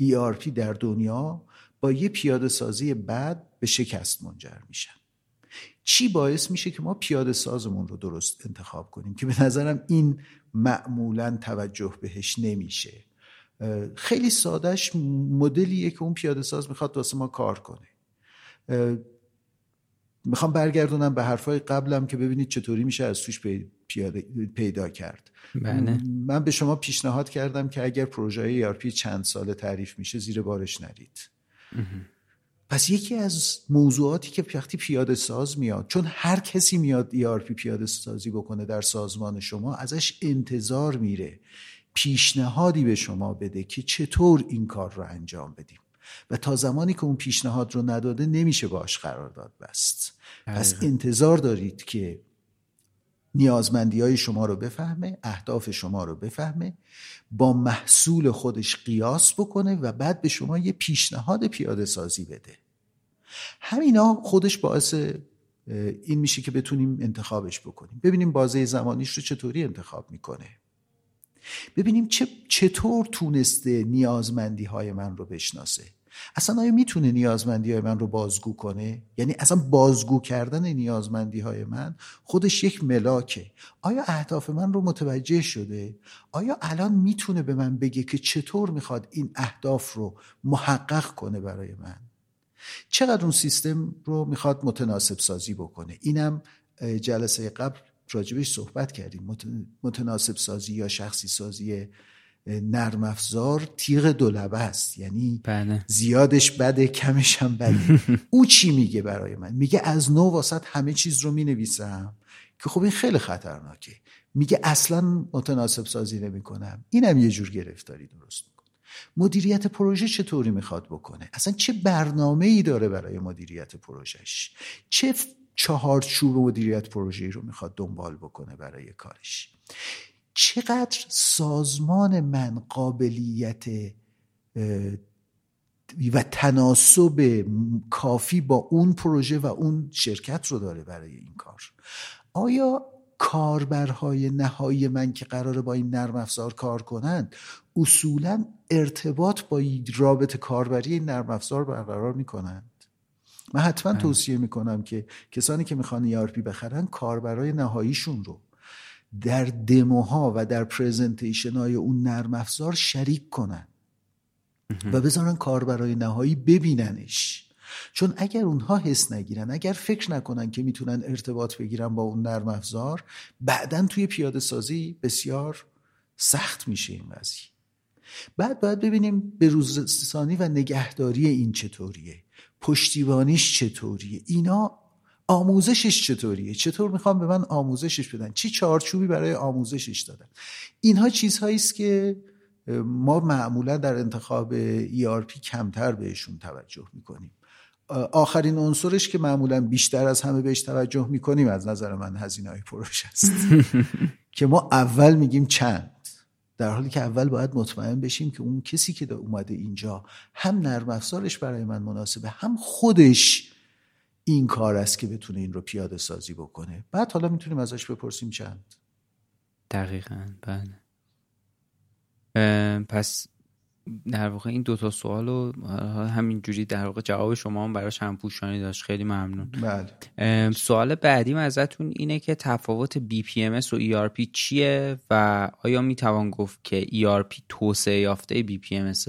ERP در دنیا با یه پیاده سازی بعد به شکست منجر میشن. چی باعث میشه که ما پیاده سازمون رو درست انتخاب کنیم؟ که به نظرم این معمولا توجه بهش نمیشه. خیلی سادهش مدلیه که اون پیاده ساز می‌خواد واسه ما کار کنه. می‌خوام برگردونم به حرفای قبلم که ببینید چطوری میشه از توش پیاده پیدا کرد. بله. من به شما پیشنهاد کردم که اگر پروژه ERP چند ساله تعریف میشه زیر بارش نرید. پس یکی از موضوعاتی که وقتی پیاده ساز میاد چون هر کسی میاد ERP پیاده سازی بکنه در سازمان شما ازش انتظار میره پیشنهادی به شما بده که چطور این کار رو انجام بدیم. و تا زمانی که اون پیشنهاد رو نداده نمیشه باش قرارداد بست. پس انتظار دارید که نیازمندی های شما رو بفهمه اهداف شما رو بفهمه با محصول خودش قیاس بکنه و بعد به شما یه پیشنهاد پیاده سازی بده. همینا خودش باعث این میشه که بتونیم انتخابش بکنیم. ببینیم بازه زمانیش رو چطوری انتخاب می‌کنه. ببینیم چه چطور تونسته نیازمندی های من رو بشناسه. اصلا آیا می‌تونه نیازمندی های من رو بازگو کنه؟ یعنی اصلا بازگو کردن نیازمندی های من خودش یک ملاکه. آیا اهداف من رو متوجه شده؟ آیا الان می‌تونه به من بگه که چطور می‌خواد این اهداف رو محقق کنه برای من؟ چقدر اون سیستم رو می‌خواد متناسب سازی بکنه؟ اینم جلسه قبل راجبش صحبت کردیم. متناسب سازی یا شخصی سازی نرم افزار تیغ دولبه است. یعنی بله. زیادش بده کمش هم بده. او چی میگه برای من؟ میگه از نو واسط همه چیز رو می‌نویسم. که خب این خیلی خطرناکه. میگه اصلا متناسب سازی نمی کنم اینم یه جور گرفتاری درست می‌کنه. مدیریت پروژه چطوری می‌خواد بکنه؟ اصلا چه برنامه ای داره برای مدیریت پروژهش؟ چه چهارچوب مدیریت پروژه رو می‌خواد دنبال بکنه برای کارش؟ چقدر سازمان من قابلیت و تناسب کافی با اون پروژه و اون شرکت رو داره برای این کار آیا کاربرهای نهایی من که قراره با این نرم افزار کار کنند اصولا ارتباط با رابط کاربری این نرم افزار برقرار می‌کنند من حتما بله. توصیه می‌کنم که کسانی که می‌خوان ERP بخرن کاربرای نهاییشون رو در دموها و در پریزنتیشن های اون نرم افزار شریک کنن. و بذارن کاربرای نهایی ببیننش. چون اگر اونها حس نگیرن اگر فکر نکنن که می‌تونن ارتباط بگیرن با اون نرم افزار بعدا توی پیاده سازی بسیار سخت میشه این قضیه بعد باید ببینیم به روزستانی و نگهداری این چطوریه. پشتیبانیش چطوریه. اینا آموزشش چطوریه؟ چطور می‌خوام به من آموزشش بدن؟ چی چارچوبی برای آموزشش دادن؟ اینها چیزهایی است که ما معمولا در انتخاب ERP کمتر بهشون توجه می‌کنیم. آخرین عنصرش که معمولا بیشتر از همه بهش توجه می‌کنیم از نظر من هزینه های پروژه است. که ما اول میگیم چند. در حالی که اول باید مطمئن بشیم که اون کسی که اومده اینجا هم نرم افزارش برای من مناسبه هم خودش این کار است که بتونه این رو پیاده سازی بکنه. بعد حالا می‌تونیم ازش بپرسیم چند. دقیقا بله. پس در واقع این دوتا سوال رو همینجوری در واقع جواب شما هم براش هم پوشانی داشت. خیلی ممنون. بله. سوال بعدیم ازتون اینه که تفاوت BPMS و ERP چیه و آیا می‌توان گفت که ERP توسعه یافته BPMS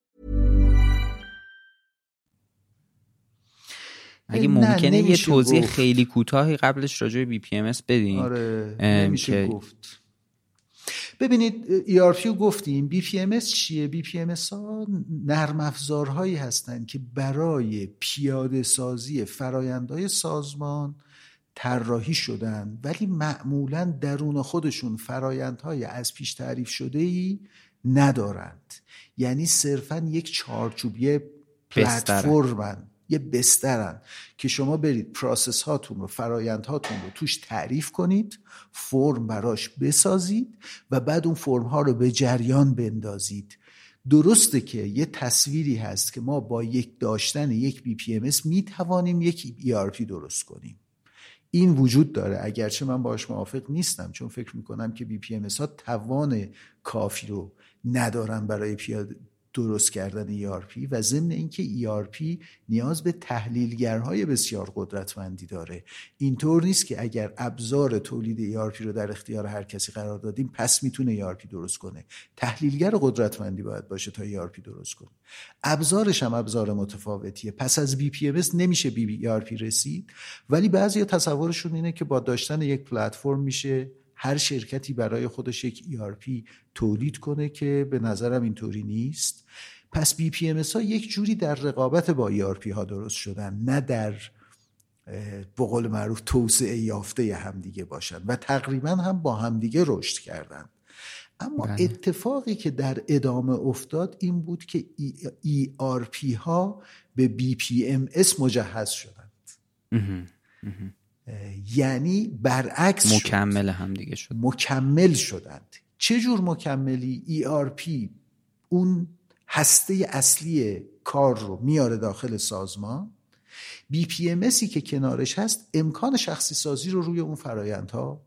اگه نه، ممکنه یه توضیح گفت. خیلی کوتاهی قبلش راجع به BPMS بدین. آره ام، نمیشه که- گفت. ببینید ERP گفتیم. BPMS چیه؟ BPMS ها نرم افزارهایی هستند که برای پیاده سازی فرایندهای سازمان طراحی شدن ولی معمولا درون خودشون فرایندهای از پیش تعریف شده ای ندارند. یعنی صرفا یک چارچوبی بسترن. یه بسترن که شما برید پراسس هاتون رو فرایند هاتون رو توش تعریف کنید فرم براش بسازید و بعد اون فرم ها رو به جریان بندازید. درسته که یه تصویری هست که ما با یک داشتن یک BPMS می توانیم یک ERP درست کنیم. این وجود داره. اگرچه من باش موافق نیستم چون فکر می‌کنم که BPMS ها توان کافی رو ندارن برای درست کردن ERP و ضمن اینکه ERP نیاز به تحلیلگرهای بسیار قدرتمندی داره. اینطور نیست که اگر ابزار تولید ERP رو در اختیار هر کسی قرار دادیم پس می‌تونه ERP درست کنه. تحلیلگر قدرتمندی باید باشه تا ERP درست کنه. ابزارش هم ابزار متفاوتیه. پس از BPMS نمیشه بی ERP رسید ولی بعضی تصورشون اینه که با داشتن یک پلتفرم میشه هر شرکتی برای خودش یک ERP تولید کنه که به نظرم اینطوری نیست. پس BPMS ها یک جوری در رقابت با ERP ها درست شدن نه در به قول معروف توسعه یافته همدیگه باشن و تقریبا هم با همدیگه رشد کردن. اما بله. اتفاقی که در ادامه افتاد این بود که ERP ها به BPMS مجهز شدند. یعنی برعکس شد. مکمل هم دیگه شد. مکمل شدند. چه جور مکملی؟ ERP اون هسته اصلی کار رو میاره داخل سازمان. BPMSی که کنارش هست امکان شخصی سازی رو روی اون فرایندها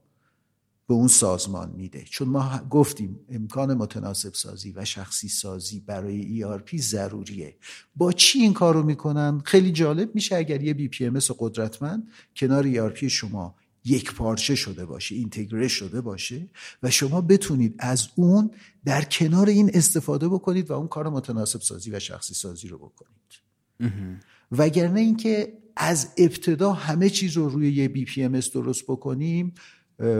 به اون سازمان میده. چون ما گفتیم امکان متناسب سازی و شخصی سازی برای ERP ضروریه. با چی این کار رو می‌کنن؟ خیلی جالب میشه اگر یه BPMS قدرتمند کنار ERP شما یک پارچه شده باشه اینتگره شده باشه و شما بتونید از اون در کنار این استفاده بکنید و اون کار متناسب سازی و شخصی سازی رو بکنید. وگرنه اینکه از ابتدا همه چیز رو روی یه BPMS درست بکنیم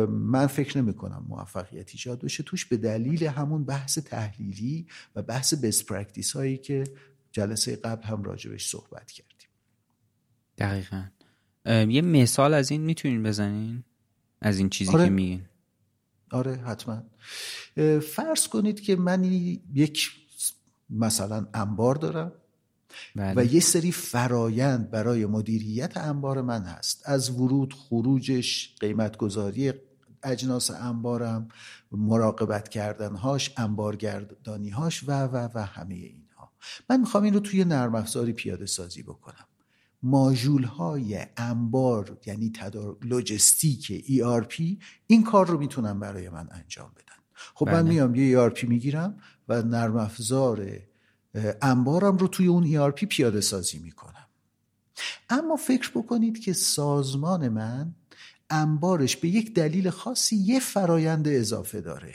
من فکر نمی کنم موفقیت ایجاد بشه. توش به دلیل همون بحث تحلیلی و بحث best practice هایی که جلسه قبل هم راجبش صحبت کردیم. دقیقا. یه مثال از این می‌تونین بزنین؟ از این چیزی آره. که میگین. آره حتما. فرض کنید که من یک مثلا انبار دارم. بله. و یه سری فرایند برای مدیریت انبار من هست از ورود خروجش قیمت گذاری اجناس انبارم مراقبت کردنهاش انبارگردانیهاش و و و همه اینها من می‌خوام این رو توی نرم افزاری پیاده سازی بکنم ماژول های انبار یعنی تدار لوجستیک ERP این کار رو می‌تونن برای من انجام بدن خب من بله. میام یه ERP می‌گیرم و نرم افزار انبارم رو توی اون ERP پیاده سازی می‌کنم. اما فکر بکنید که سازمان من انبارش به یک دلیل خاصی یه فرایند اضافه داره.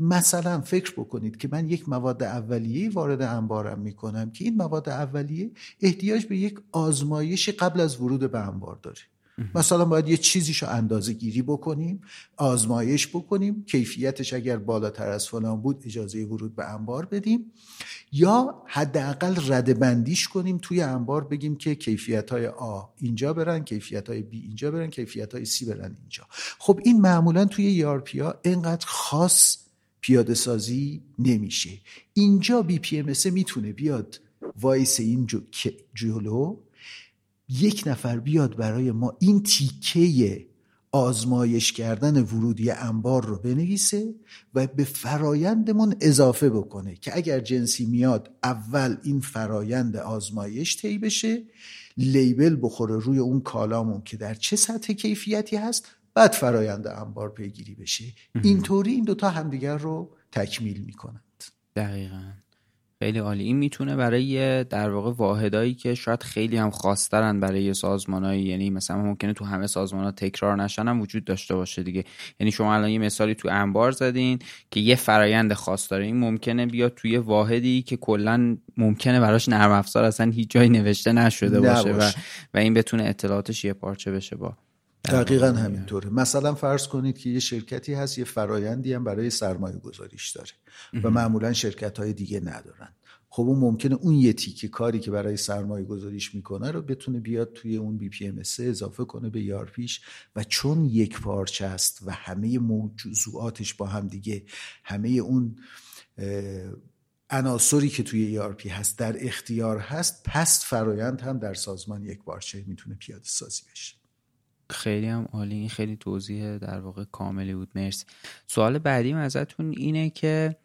مثلا فکر بکنید که من یک مواد اولیه وارد انبارم می‌کنم که این مواد اولیه احتیاج به یک آزمایش قبل از ورود به انبار داره. مثلا باید یه چیزیشو اندازه گیری بکنیم آزمایش بکنیم کیفیتش اگر بالاتر از فلان بود اجازه ورود به انبار بدیم یا حداقل رده بندیش کنیم توی انبار بگیم که کیفیت های A اینجا برن کیفیت های B اینجا برن کیفیت های C برن اینجا. خب این معمولا توی ERP ها اینقدر خاص پیاده سازی نمیشه. اینجا BPM می‌تونه بیاد وایسه این جلو یک نفر بیاد برای ما این تیکه آزمایش کردن ورودی انبار رو بنویسه و به فرایندمون اضافه بکنه که اگر جنسی میاد اول این فرایند آزمایش طی بشه لیبل بخوره روی اون کالامون که در چه سطح کیفیتی هست بعد فرایند انبار پیگیری بشه. اینطوری این دوتا همدیگر رو تکمیل می‌کنند. دقیقا. خیلی عالی. این می‌تونه برای در واقع واحدایی که شاید خیلی هم خواسترن برای سازمانایی یعنی مثلا ممکنه تو همه سازمان ها تکرار نشن هم وجود داشته باشه دیگه. یعنی شما الان یه مثالی تو انبار زدین که یه فرایند خاص داره. این ممکنه بیاد توی واحدی که کلا ممکنه براش نرم افزار اصلا هیچ جایی نوشته نشده باشه و, و این بتونه اطلاعاتش یه پارچه بشه با دقیقا همینطوره. مثلا فرض کنید که یه شرکتی هست یه فرایندی هم برای سرمایه گذاریش داره و معمولا شرکت های دیگه ندارن. خب اون ممکنه اون یه تیکه کاری که برای سرمایه گذاریش می‌کنه رو بتونه بیاد توی اون بی پی ام اضافه کنه به یارپیش و چون یک پارچه است و همه موضوعاتش با هم دیگه همه اون عناصری که توی یارپی هست در اختیار هست پس فرایند هم در سازمان یک پارچه می‌تونه پیاده سازی بشه. خیلی هم عالی. این خیلی توضیح در واقع کاملی بود. مرسی. سوال بعدی ازتون اینه که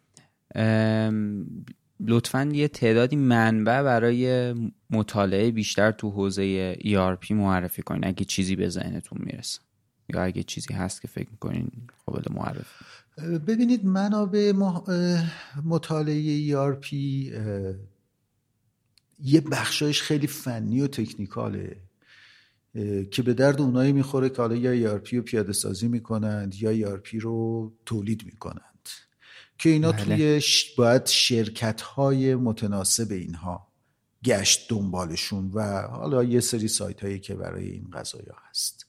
لطفا یه تعدادی منبع برای مطالعه بیشتر تو حوزه ERP معرفی کنین اگه چیزی به ذهنتون می‌رسه. یا اگه چیزی هست که فکر می‌کنین قابل معرفی. ببینید منابع مطالعه ERP یه بخشایش خیلی فنی و تکنیکاله. که به درد اونایی می‌خوره که حالا یا ERP رو پیاده سازی می‌کنند یا ERP رو تولید می‌کنند. که اینا بله. توی باید شرکت های متناسب اینها گشت دنبالشون و حالا یه سری سایت هایی که برای این قضايا هست.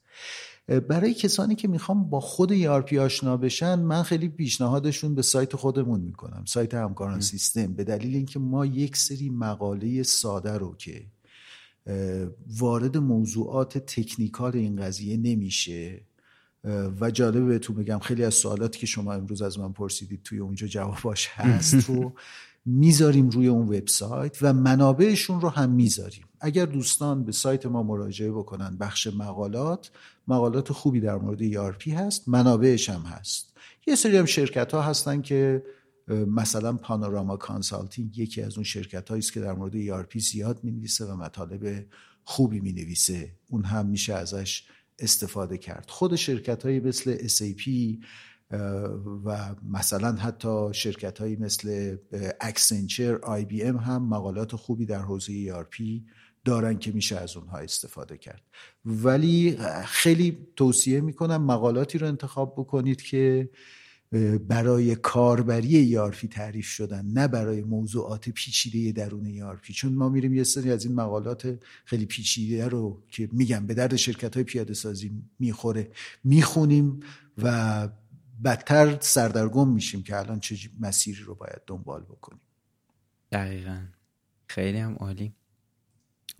برای کسانی که می‌خوام با خود ERP آشنا بشن من خیلی پیشنهادشون به سایت خودمون می‌کنم. سایت همکاران سیستم. به دلیل اینکه ما یک سری مقاله ساده رو که وارد موضوعات تکنیکال این قضیه نمیشه. و جالبه بهتون بگم خیلی از سوالاتی که شما امروز از من پرسیدید توی اونجا جواباش هست رو می‌ذاریم روی اون وبسایت و منابعشون رو هم می‌ذاریم. اگر دوستان به سایت ما مراجعه بکنن بخش مقالات مقالات خوبی در مورد ERP هست منابعش هم هست. یه سری هم شرکت ها هستن که مثلا پانوراما کانسالتینگ یکی از اون شرکت است که در مورد ERP زیاد می نویسه و مطالب خوبی می نویسه اون هم میشه ازش استفاده کرد. خود شرکت های مثل SAP و مثلا حتی شرکت هایی مثل Accenture IBM هم مقالات خوبی در حوزه ERP دارن که میشه از اونها استفاده کرد. ولی خیلی توصیه می‌کنم مقالاتی رو انتخاب بکنید که برای کاربری ERP تعریف شدن نه برای موضوعات پیچیده درون ERP چون ما میریم یه سری از این مقالات خیلی پیچیده رو که میگم به درد شرکت های پیاده سازی می‌خوره می‌خونیم و بدتر سردرگم میشیم که الان چه مسیری رو باید دنبال بکنیم. دقیقا. خیلی هم عالی.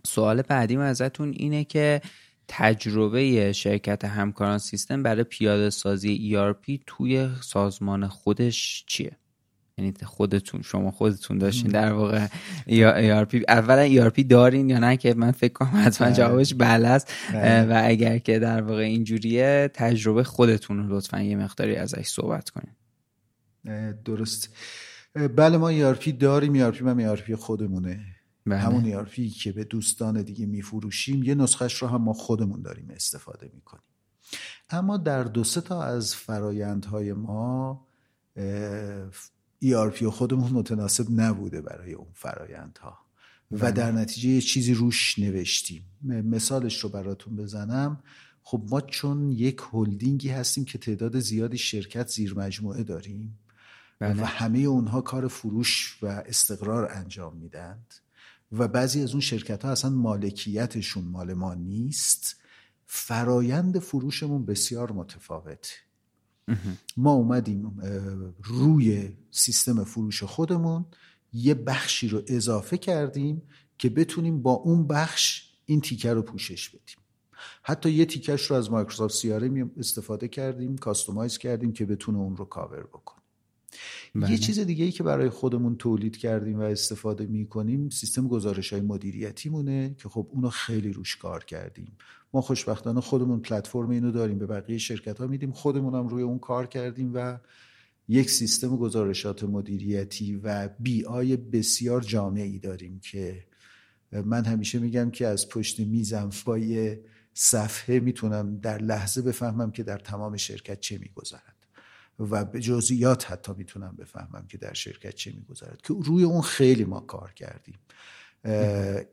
سوال بعدیم ازتون اینه که تجربه شرکت همکاران سیستم برای پیاده سازی ERP توی سازمان خودش چیه؟ یعنی خودتون شما خودتون داشتین در واقع ERP اولا ERP دارین یا نه که من فکر کنم حتما بله. جوابش بله است. بله. و اگر که در واقع اینجوریه تجربه خودتون رو لطفا یه مقداری ازش صحبت کنین. درست. بله ما ERP داریم. ERP هم ERP خودمونه. بله. همون یارفی که به دوستان دیگه میفروشیم یه نسخش رو هم ما خودمون داریم استفاده می‌کنیم اما در دو سه تا از فرایندهای ما ERP خودمون متناسب نبوده برای اون فرایندها و بله. در نتیجه یه چیزی روش نوشتیم مثالش رو براتون بزنم خب ما چون یک هلدینگی هستیم که تعداد زیادی شرکت زیر مجموعه داریم بله. و همه اونها کار فروش و استقرار انجام میدند و بعضی از اون شرکت ها اصلا مالکیتشون مال ما نیست. فرایند فروشمون بسیار متفاوت. ما اومدیم روی سیستم فروش خودمون یه بخشی رو اضافه کردیم که بتونیم با اون بخش این تیکه رو پوشش بدیم. حتی یه تیکش رو از Microsoft CRM استفاده کردیم customize کردیم که بتونه اون رو کاور بکنه. بله. یه چیز دیگه ای که برای خودمون تولید کردیم و استفاده می سیستم گزارش های مدیریتی مونه که خب اونو خیلی روش کار کردیم ما خوشبختانه خودمون پلتفرم اینو داریم به بقیه شرکت ها میدیم خودمون هم روی اون کار کردیم و یک سیستم گزارشات مدیریتی و بی آی بسیار جامعی داریم که من همیشه میگم که از پشت میزم فای صفحه می‌تونم در لحظه بفهمم که در تمام شرکت چه میگذرد و به جزئیات حتی می‌تونم بفهمم که در شرکت چه میگذرد که روی اون خیلی ما کار کردیم.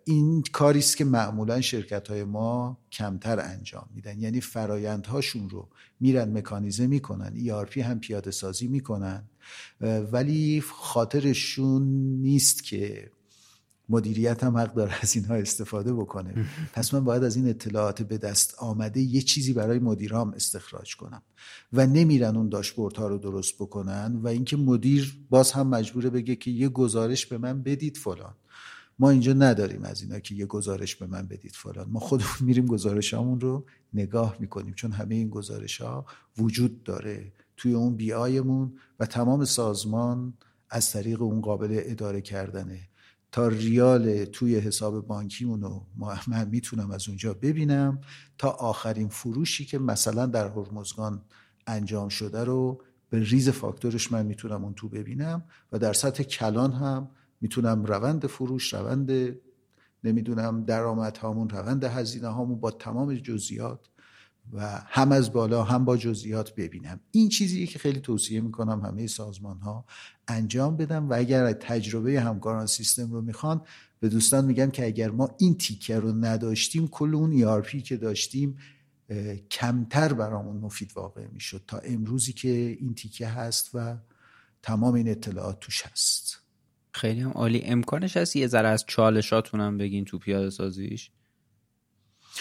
این کاری است که معمولا شرکت های ما کمتر انجام میدن. یعنی فرایندهاشون رو میرن مکانیزه می‌کنن ERP هم پیاده سازی می‌کنن ولی خاطرشون نیست که مدیریت هم حق داره از اینها استفاده بکنه. پس من باید از این اطلاعات به دست آمده یه چیزی برای مدیرام استخراج کنم. و نمیرن اون داشبورد ها رو درست بکنن و اینکه مدیر باز هم مجبوره بگه که یه گزارش به من بدید فلان. ما اینجا نداریم از اینا که یه گزارش به من بدید فلان. ما خودمون میریم گزارش رو نگاه می‌کنیم چون همه این گزارش ها وجود داره توی اون بیایمون و تمام سازمان از طریق اون قابل اداره کردنه. تا ریال توی حساب بانکیمون رو من می‌تونم از اونجا ببینم تا آخرین فروشی که مثلا در هرمزگان انجام شده رو به ریز فاکتورش من می‌تونم اون تو ببینم و در سطح کلان هم می‌تونم روند فروش روند نمی‌دونم درآمد هامون روند هزینه هامون با تمام جزئیات و هم از بالا هم با جزئیات ببینم. این چیزی که خیلی توصیه می‌کنم همه سازمان ها انجام بدم و اگر تجربه همکاران سیستم رو می‌خوان به دوستان میگم که اگر ما این تیکه رو نداشتیم کل اون ERP که داشتیم کمتر برامون مفید واقع می‌شد تا امروزی که این تیکه هست و تمام این اطلاعات توش هست. خیلی هم عالی. امکانش هست یه ذره از چالشاتونم بگین تو پیاده سازیش؟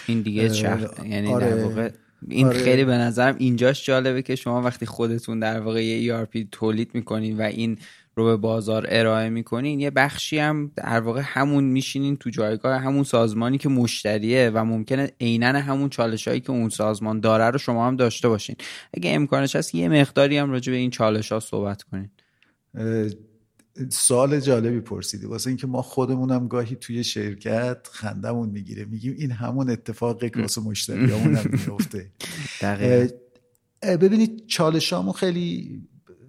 این دیگه چرخ یعنی آره. در واقع این آره. خیلی به نظرم اینجاش جالبه که شما وقتی خودتون در واقع یه ERP تولید می‌کنین و این رو به بازار ارائه می‌کنین یه بخشی هم در واقع همون میشینین تو جایگاه همون سازمانی که مشتریه و ممکنه عینا همون چالش هایی که اون سازمان داره رو شما هم داشته باشین اگه امکانش هست یه مقداری هم راجع به این چالش ها صحبت کنین سوال جالبی پرسیدی. واسه اینکه ما خودمونم گاهی توی شرکت خندمون می‌گیره. میگیم این همون اتفاقی که واسه مشتریامون هم میفته ببینید چالشامون خیلی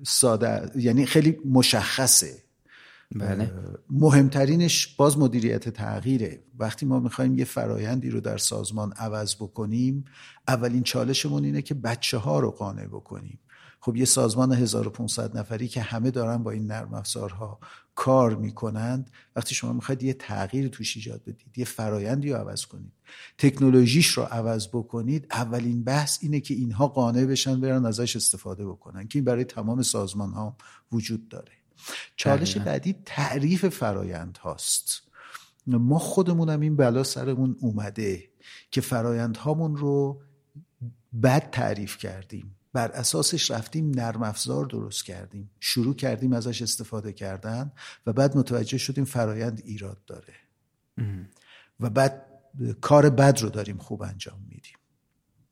ساده یعنی خیلی مشخصه. بله. مهمترینش باز مدیریت تغییره. وقتی ما می‌خوایم یه فرایندی رو در سازمان عوض بکنیم اولین چالشمون اینه که بچه ها رو قانع بکنیم. خب یه سازمان 1500 نفری که همه دارن با این نرم افزارها کار می‌کنند. وقتی شما می‌خواید یه تغییر توش ایجاد بدید یه فرایندی رو عوض کنید تکنولوژیش رو عوض بکنید اولین بحث اینه که اینها قانع بشن برن ازش استفاده بکنن که این برای تمام سازمان ها وجود داره. چالش بعدی تعریف فرایند هاست. ما خودمونم این بلا سرمون اومده که فرایند هامون رو بد تعریف کردیم. بر اساسش رفتیم نرم افزار درست کردیم. شروع کردیم ازش استفاده کردن و بعد متوجه شدیم فرایند ایراد داره. و بعد کار بد رو داریم خوب انجام میدیم.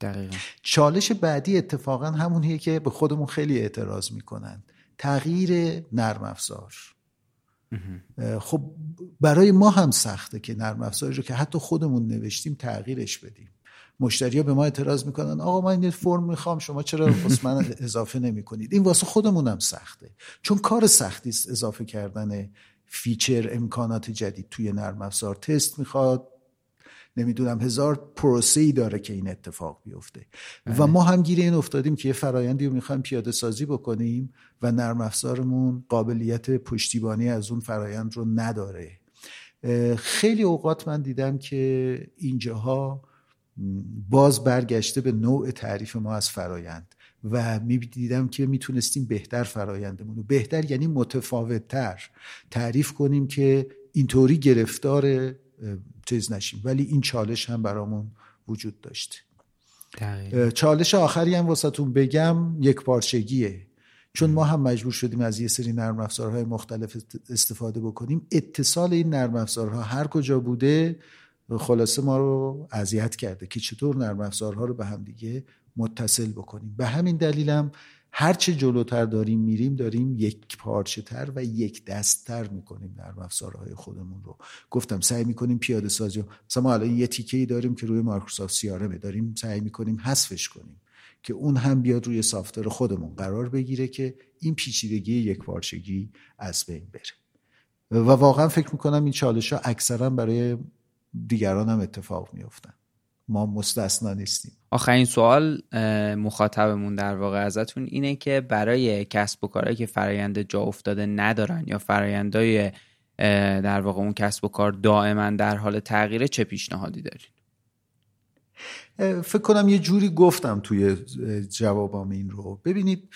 دقیقا. چالش بعدی اتفاقا همونیه که به خودمون خیلی اعتراض می‌کنن. تغییر نرم افزار. خب برای ما هم سخته که نرم افزاری رو که حتی خودمون نوشتیم تغییرش بدیم. مشتری به ما اعتراض می‌کنن. آقا من این فرم می‌خوام شما چرا من اضافه نمی کنید این واسه خودمونم سخته. چون کار سختی است اضافه کردن feature امکانات جدید توی نرم افزار. تست می‌خواد. نمی‌دونم هزار پروسه ای داره که این اتفاق بیفته. و بله. ما هم گیر این افتادیم که یه فرایندی رو می‌خوایم پیاده سازی بکنیم و نرم افزارمون قابلیت پشتیبانی از اون فرایند رو نداره. خیلی اوقات من دیدم که اینجاها باز برگشته به نوع تعریف ما از فرایند و می‌دیدم که می‌تونستیم بهتر فرایندمون رو بهتر یعنی متفاوتتر تعریف کنیم که اینطوری گرفتار چیز نشیم. ولی این چالش هم برامون وجود داشته چالش آخری هم واسهتون بگم یک پارچگیه. چون ما هم مجبور شدیم از یه سری نرم افزارهای مختلف استفاده بکنیم. اتصال این نرم افزارها هر کجا بوده خلاصه ما رو اذیت کرده که چطور نرم افزارها رو به هم دیگه متصل بکنیم. به همین دلیلم هرچه جلوتر داریم میریم داریم یک پارچه تر و یک دستتر می‌کنیم نرم افزارهای خودمون رو. گفتم سعی می‌کنیم پیاده سازی مثلا ما الان یه تیکه ای داریم که روی مایکروسافت سیارمه داریم سعی می‌کنیم حذفش کنیم که اون هم بیاد روی سافتور خودمون قرار بگیره که این پیچیدگی یک پارچگی از بین بره. و واقعا فکر می‌کنم این چالش ها اکثرا برای دیگران هم اتفاق میفتن ما مستثنا نیستیم. آخرین سوال مخاطبمون در واقع ازتون اینه که برای کسب و کارهایی که فرایند جا افتاده ندارن یا فرایندهای در واقع اون کسب و کار دائما در حال تغییره چه پیشنهادی دارین؟ فکر کنم یه جوری گفتم توی جوابام این رو. ببینید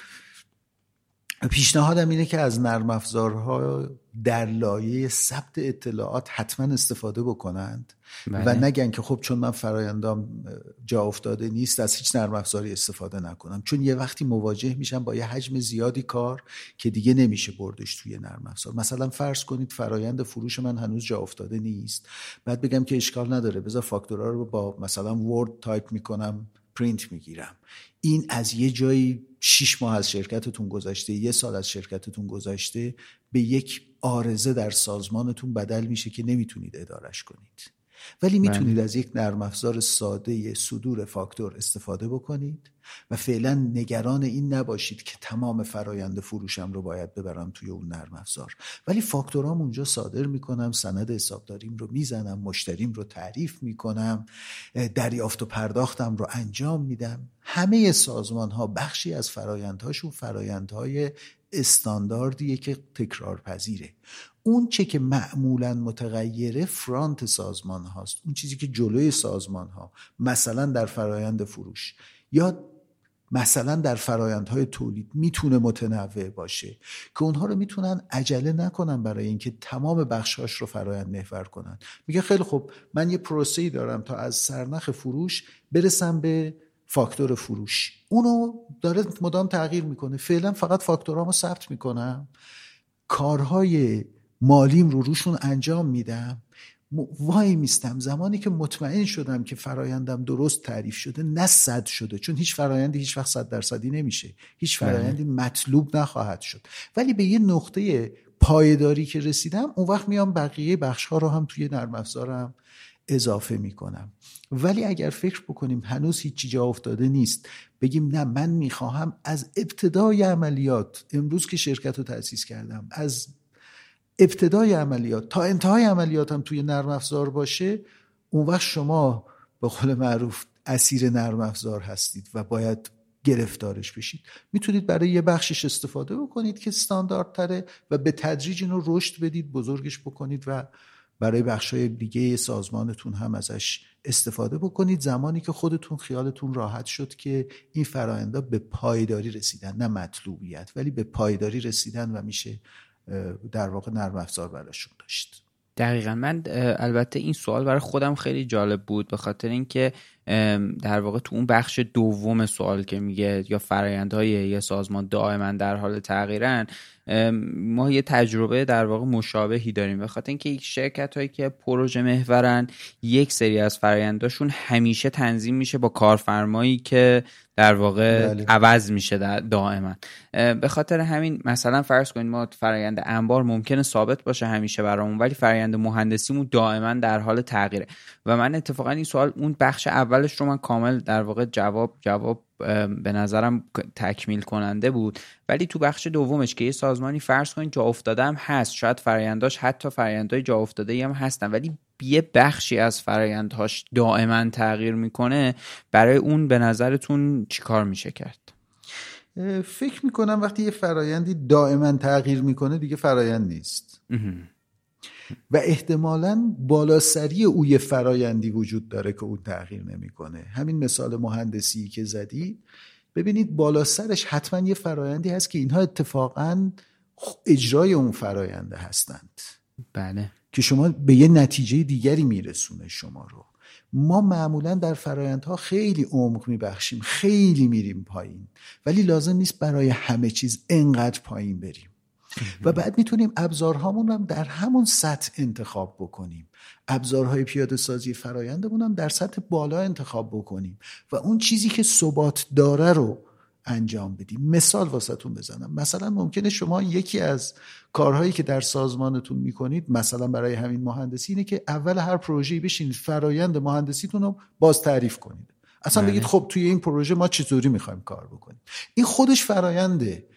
پیشنهادم اینه که از نرم افزارها در لایه ثبت اطلاعات حتما استفاده بکنند بله. و نگن که خب چون من فرایندام جا افتاده نیست از هیچ نرم افزاری استفاده نکنم. چون یه وقتی مواجه میشم با یه حجم زیادی کار که دیگه نمیشه بردش توی نرم افزار. مثلا فرض کنید فرایند فروش من هنوز جا افتاده نیست. بعد بگم که اشکال نداره بذار فاکتورا رو با مثلا Word تایپ می‌کنم. پرینت می‌گیرم. این از یه جایی شیش ماه از شرکتتون گذشته یه سال از شرکتتون گذشته به یک عارضه در سازمانتون بدل میشه که نمی‌تونید ادارش کنید. ولی می‌تونید بله. از یک نرم افزار ساده صدور فاکتور استفاده بکنید و فعلا نگران این نباشید که تمام فرایند فروشم رو باید ببرم توی اون نرم افزار ولی فاکتورام اونجا صادر می‌کنم سند حسابداریم رو می‌زنم مشتریم رو تعریف می‌کنم دریافت و پرداختم رو انجام میدم همه سازمان ها بخشی از فرایندهاشون فرایندهای استانداردیه که تکرار پذیره اون چه که معمولا متغیره فرانت سازمان هاست. اون چیزی که جلوی سازمان ها مثلا در فرایند فروش یا مثلا در فرایندهای تولید می‌تونه متنوع باشه که اونها رو می‌تونن عجله نکنن برای اینکه تمام بخشهاش رو فرایند محور کنن. میگه خیلی خب من یه پروسه دارم تا از سرنخ فروش برسم به فاکتور فروش. اونو داره مدام تغییر می‌کنه. فعلا فقط فاکتورامو ثبت می‌کنم. کارهای مالیم رو روشون انجام میدم. وای میستم. زمانی که مطمئن شدم که فرایندم درست تعریف شده نه صد شده چون هیچ فرایندی هیچ وقت صد درصدی نمیشه. هیچ بله. فرایندی مطلوب نخواهد شد. ولی به یه نقطه پایداری که رسیدم اون وقت میام بقیه بخش ها رو هم توی نرم افزارم اضافه می‌کنم. ولی اگر فکر بکنیم هنوز هیچی جا افتاده نیست بگیم نه من می‌خواهم از ابتدای عملیات امروز که شرکت رو تأسیس کردم از ابتدای عملیات تا انتهای عملیات هم توی نرم افزار باشه اون وقت شما به قول معروف اسیر نرم افزار هستید و باید گرفتارش بشید. می‌تونید برای یه بخشش استفاده بکنید که تره و به تدریج اینو رشد بدید بزرگش بکنید و برای بخشای دیگه سازمانتون هم ازش استفاده بکنید. زمانی که خودتون خیالتون راحت شد که این فراینده به پایداری رسیدن نه مطلوبیت ولی به پایداری رسیدن و میشه در واقع نرم افزار براشون داشت. دقیقا. من البته این سوال برای خودم خیلی جالب بود به خاطر اینکه در واقع تو اون بخش دوم سوال که میگه یا فرایندهای یه سازمان دائما در حال تغییرن ما یه تجربه در واقع مشابهی داریم. به خاطر اینکه شرکت هایی که پروژه محورن یک سری از فراینداشون همیشه تنظیم میشه با کارفرمایی که در واقع بله. عوض میشه دائما. به خاطر همین مثلا فرض کنید ما فرایند انبار ممکنه ثابت باشه همیشه برامون ولی فرایند مهندسیمون دائما در حال تغییره. و من اتفاقا این سوال اون بخش اولش رو من کامل در واقع جواب جواب به نظرم تکمیل کننده بود. ولی تو بخش دومش که یه سازمانی فرض کنید جا افتاده هم هست. شاید فراینداش حتی فرایندهای جا افتاده هم هستن. ولی یه بخشی از فرایندهاش دائما تغییر می‌کنه. برای اون به نظرتون چیکار میشه کرد؟ فکر می‌کنم وقتی یه فرایندی دائما تغییر می‌کنه دیگه فرایند نیست. و احتمالا بالاسری او یه فرایندی وجود داره که اون تغییر نمی‌کنه. همین مثال مهندسی که زدید ببینید بالا سرش حتما یه فرایندی هست که اینها اتفاقا اجرای اون فراینده هستند. بله. که شما به یه نتیجه دیگری میرسونه شما رو. ما معمولا در فرایندها خیلی عمق میبخشیم خیلی میریم پایین ولی لازم نیست برای همه چیز انقدر پایین بریم. و بعد می‌تونیم ابزارهامون هم در همون سطح انتخاب بکنیم. ابزارهای پیاده سازی فرایندمون هم در سطح بالا انتخاب بکنیم و اون چیزی که ثبات داره رو انجام بدیم. مثال واسهتون بزنم. مثلا ممکنه شما یکی از کارهایی که در سازمانتون می‌کنید مثلا برای همین مهندسی اینه که اول هر پروژه‌ای بشینید فرایند مهندسیتون رو باز تعریف کنید. اصلا بگید خب توی این پروژه ما چطوری می‌خوایم کار بکنیم. این خودش فراینده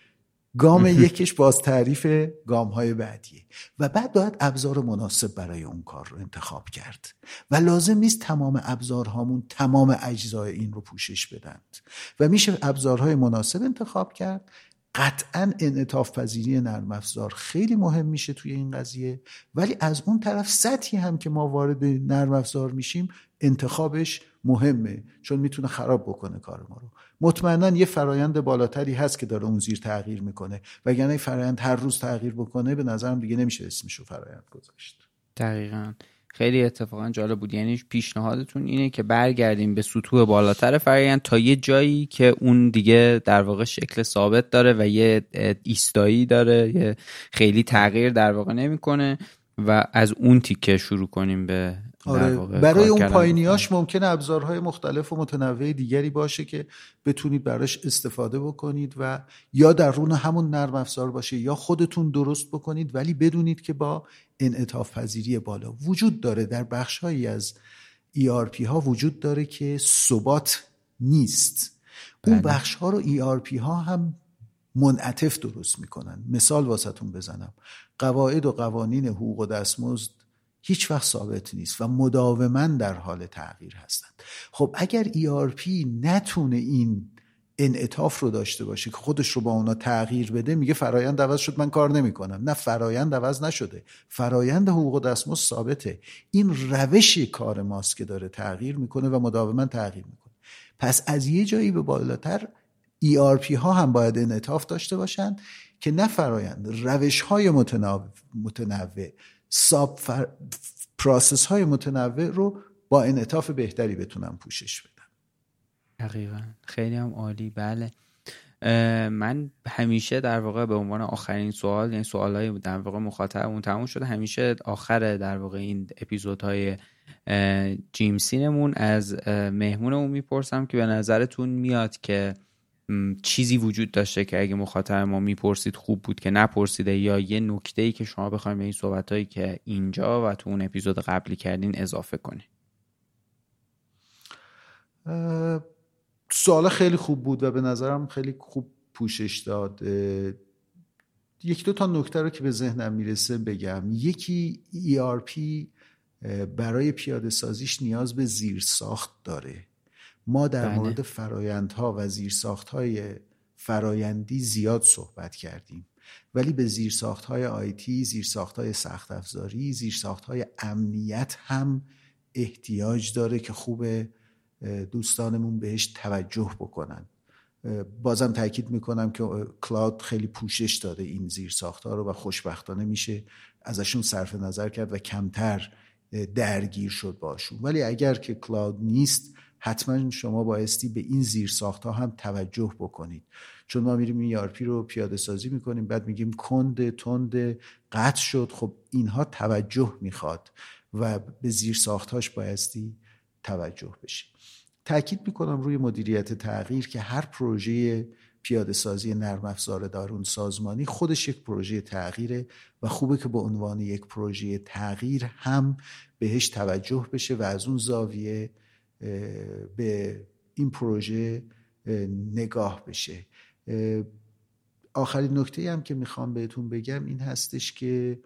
گام یکش باز تعریف گام های بعدیه. و بعد باید ابزار مناسب برای اون کار رو انتخاب کرد. و لازم نیست تمام ابزارهامون تمام اجزای این رو پوشش بدند. و میشه ابزارهای مناسب انتخاب کرد. قطعا انعطاف پذیری نرم افزار خیلی مهم میشه توی این قضیه. ولی از اون طرف سطحی هم که ما وارد نرم افزار میشیم انتخابش مهمه چون می‌تونه خراب بکنه کار ما رو. مطمئنا یه فرایند بالاتری هست که داره اون زیر تغییر می‌کنه. وگرنه فرایند هر روز تغییر بکنه به نظرم دیگه نمیشه اسمشو فرایند گذاشت. دقیقا. خیلی اتفاقا جالب بود. یعنی پیشنهادتون اینه که برگردیم به سطوح بالاتر فرایند تا یه جایی که اون دیگه در واقع شکل ثابت داره و یه ایستایی داره یه خیلی تغییر در واقع نمی‌کنه و از اون تیکه شروع کنیم به آره برای اون پایینیاش ممکنه ابزارهای مختلف و متنوع دیگری باشه که بتونید براش استفاده بکنید و یا در رون همون نرم افزار باشه یا خودتون درست بکنید ولی بدونید که با انعطاف پذیری بالا وجود داره. در بخشهایی از ERP ها وجود داره که ثبات نیست. اون بله. بخش ها رو ERP ها هم منعطف درست می‌کنن. مثال واسهتون بزنم. قواعد و قوانین حقوق و دستمزد هیچ وقت ثابت نیست و مداوما در حال تغییر هستند. خب اگر ERP نتونه این انعطاف رو داشته باشه که خودش رو با اونا تغییر بده میگه فرایند عوض شد من کار نمی‌کنم. نه فرایند عوض نشده. فرایند حقوق و دستمزد ثابته. این روش کار ماست که داره تغییر می‌کنه و مداوما تغییر می‌کنه. پس از یه جایی به بالاتر ERP ها هم باید انعطاف داشته باشن که نه فرایند روش های متنوع ساب فر... پراسس های متنوع رو با انعطاف بهتری بتونم پوشش بدم دقیقا. خیلی هم عالی. بله. من همیشه در واقع به عنوان آخرین سوال یعنی سوال های در واقع مخاطبمون تموم شده همیشه آخر در واقع این اپیزودهای جیمسینمون از مهمونمون می‌پرسم که به نظرتون میاد که چیزی وجود داشته که اگه مخاطب ما می‌پرسید خوب بود که نپرسیده یا یه نکته ای که شما بخواید به این صحبت هایی که اینجا و تو اون اپیزود قبلی کردین اضافه کنید سوال خیلی خوب بود و به نظرم خیلی خوب پوشش داد. یک دو تا نکته رو که به ذهنم می‌رسه بگم. یکی ERP برای پیاده سازیش نیاز به زیر ساخت داره. ما در بله. مورد فرایندها و زیرساختهای فرایندی زیاد صحبت کردیم. ولی به زیرساختهای آیتی زیرساختهای سخت افزاری زیرساختهای امنیت هم احتیاج داره که خوب دوستانمون بهش توجه بکنن. بازم تاکید می‌کنم که کلاود خیلی پوشش داده این زیر ها رو و خوشبختانه میشه ازشون صرف نظر کرد و کمتر درگیر شد باشون ولی اگر که کلاود نیست حتما شما بایستی به این زیر ها هم توجه بکنید. چون ما میریم این یارپی رو پیاده سازی می‌کنیم بعد میگیم کند تند قطع شد. خب اینها توجه می‌خواد و به زیر ساختهاش بایستی توجه بشه. تاکید می‌کنم روی مدیریت تغییر که هر پروژه پیاده سازی نرم افزار دارون سازمانی خودش یک پروژه تغییره و خوبه که به عنوان یک پروژه تغییر هم بهش توجه بشه و از اون زاویه به این پروژه نگاه بشه. آخرین نکته هم که می‌خوام بهتون بگم این هستش که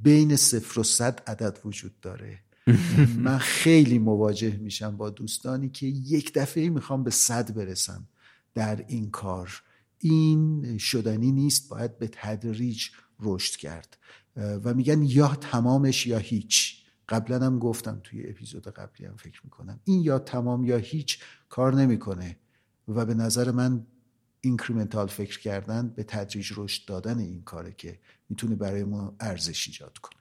بین صفر و صد عدد وجود داره. من خیلی مواجه میشم با دوستانی که یک دفعه می‌خوام به صد برسم در این کار. این شدنی نیست باید به تدریج رشد کرد. و میگن یا تمامش یا هیچ. قبلا هم گفتم توی اپیزود قبلی هم فکر می‌کنم. این یا تمام یا هیچ کار نمی‌کنه و به نظر من اینکریمنتال فکر کردن به تدریج رشد دادن این کاره که می‌تونه برای ما ارزش ایجاد کنه.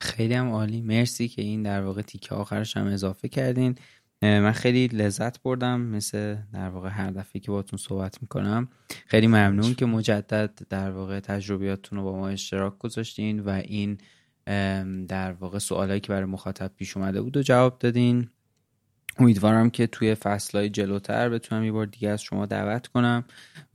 خیلی هم عالی. مرسی که این در واقع تیکه آخرش هم اضافه کردین. من خیلی لذت بردم مثل در واقع هر دفعه که باتون صحبت می‌کنم. خیلی ممنون که مجدد در واقع تجربیاتتون رو با ما اشتراک گذاشتین و این در واقع سوالایی که برای مخاطب پیش اومده بود و جواب دادین. امیدوارم که توی فصلهای جلوتر بتونم یه بار دیگه از شما دعوت کنم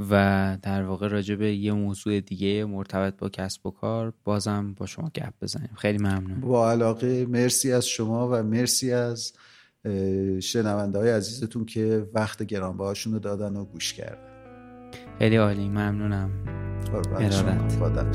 و در واقع راجع به یه موضوع دیگه مرتبط با کسب و کار بازم با شما گپ بزنیم. خیلی ممنون. با علاقه مرسی از شما و مرسی از شنونده های عزیزتون که وقت گرانبهاشون رو دادن و گوش کردن. خیلی عالی. ممنونم. ارادت.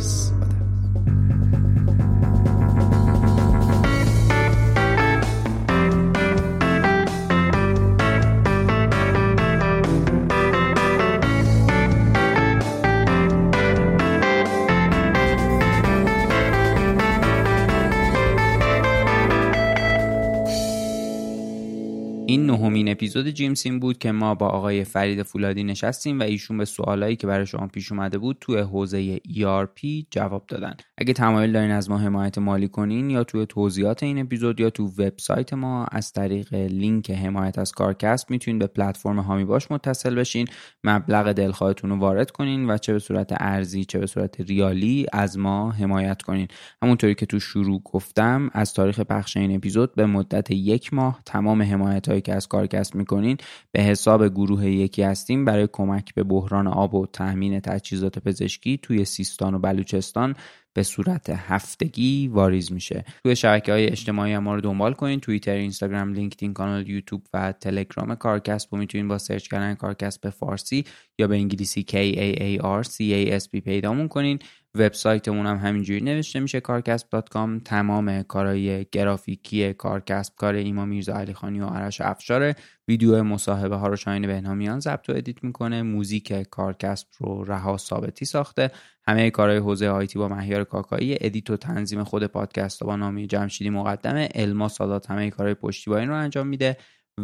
in نهمین اپیزود جیمسین بود که ما با آقای فرید فولادی نشستیم و ایشون به سوالایی که برای شما پیش اومده بود توی حوزه ERP جواب دادن. اگه تمایل دارین از ما حمایت مالی کنین یا توی توضیحات این اپیزود یا تو وبسایت ما از طریق لینک حمایت از کارکست می‌تونین به پلتفرم هامی باش متصل بشین. مبلغ دلخواهتون رو وارد کنین و چه به صورت ارزی چه به صورت ریالی از ما حمایت کنین. همونطوری که تو شروع گفتم از تاریخ پخش این اپیزود به مدت یک ماه تمام حمایت که از کارکست می‌کنین به حساب گروه یکی هستیم برای کمک به بحران آب و تأمین تجهیزات پزشکی توی سیستان و بلوچستان به صورت هفتگی واریز میشه. توی شبکه های اجتماعی ما رو دنبال کنین توییتر اینستاگرام لینکدین کانال یوتیوب و تلگرام کارکست رو می‌تونین با سرچ کردن کارکست به فارسی یا به انگلیسی K A A R C A S T پیدامون کنین. وبسایتمون هم همینجوری نوشته میشه. Kaarcast.com تمام کارهای گرافیکی کارکست کار ایما میرزا علی خانی و آرش افشار. ویدیو مصاحبه ها رو شاین بهنامیان ضبط و edit می‌کنه. موزیک کارکست رو رها ثابتی ساخته. همه کارهای حوزه IT با مهیار کاکایی. edit و تنظیم خود پادکست با نامی جمشیدی مقدمه. الما سادات همه کارهای پشتیبانی رو انجام میده.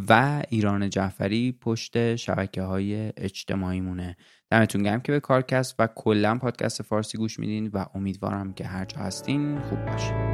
و ایران جعفری پشت شبکه های اجتماعی مونه دمتون گرم که به کارکست و کلا پادکست فارسی گوش میدین و امیدوارم که هر جا هستین خوب باشین.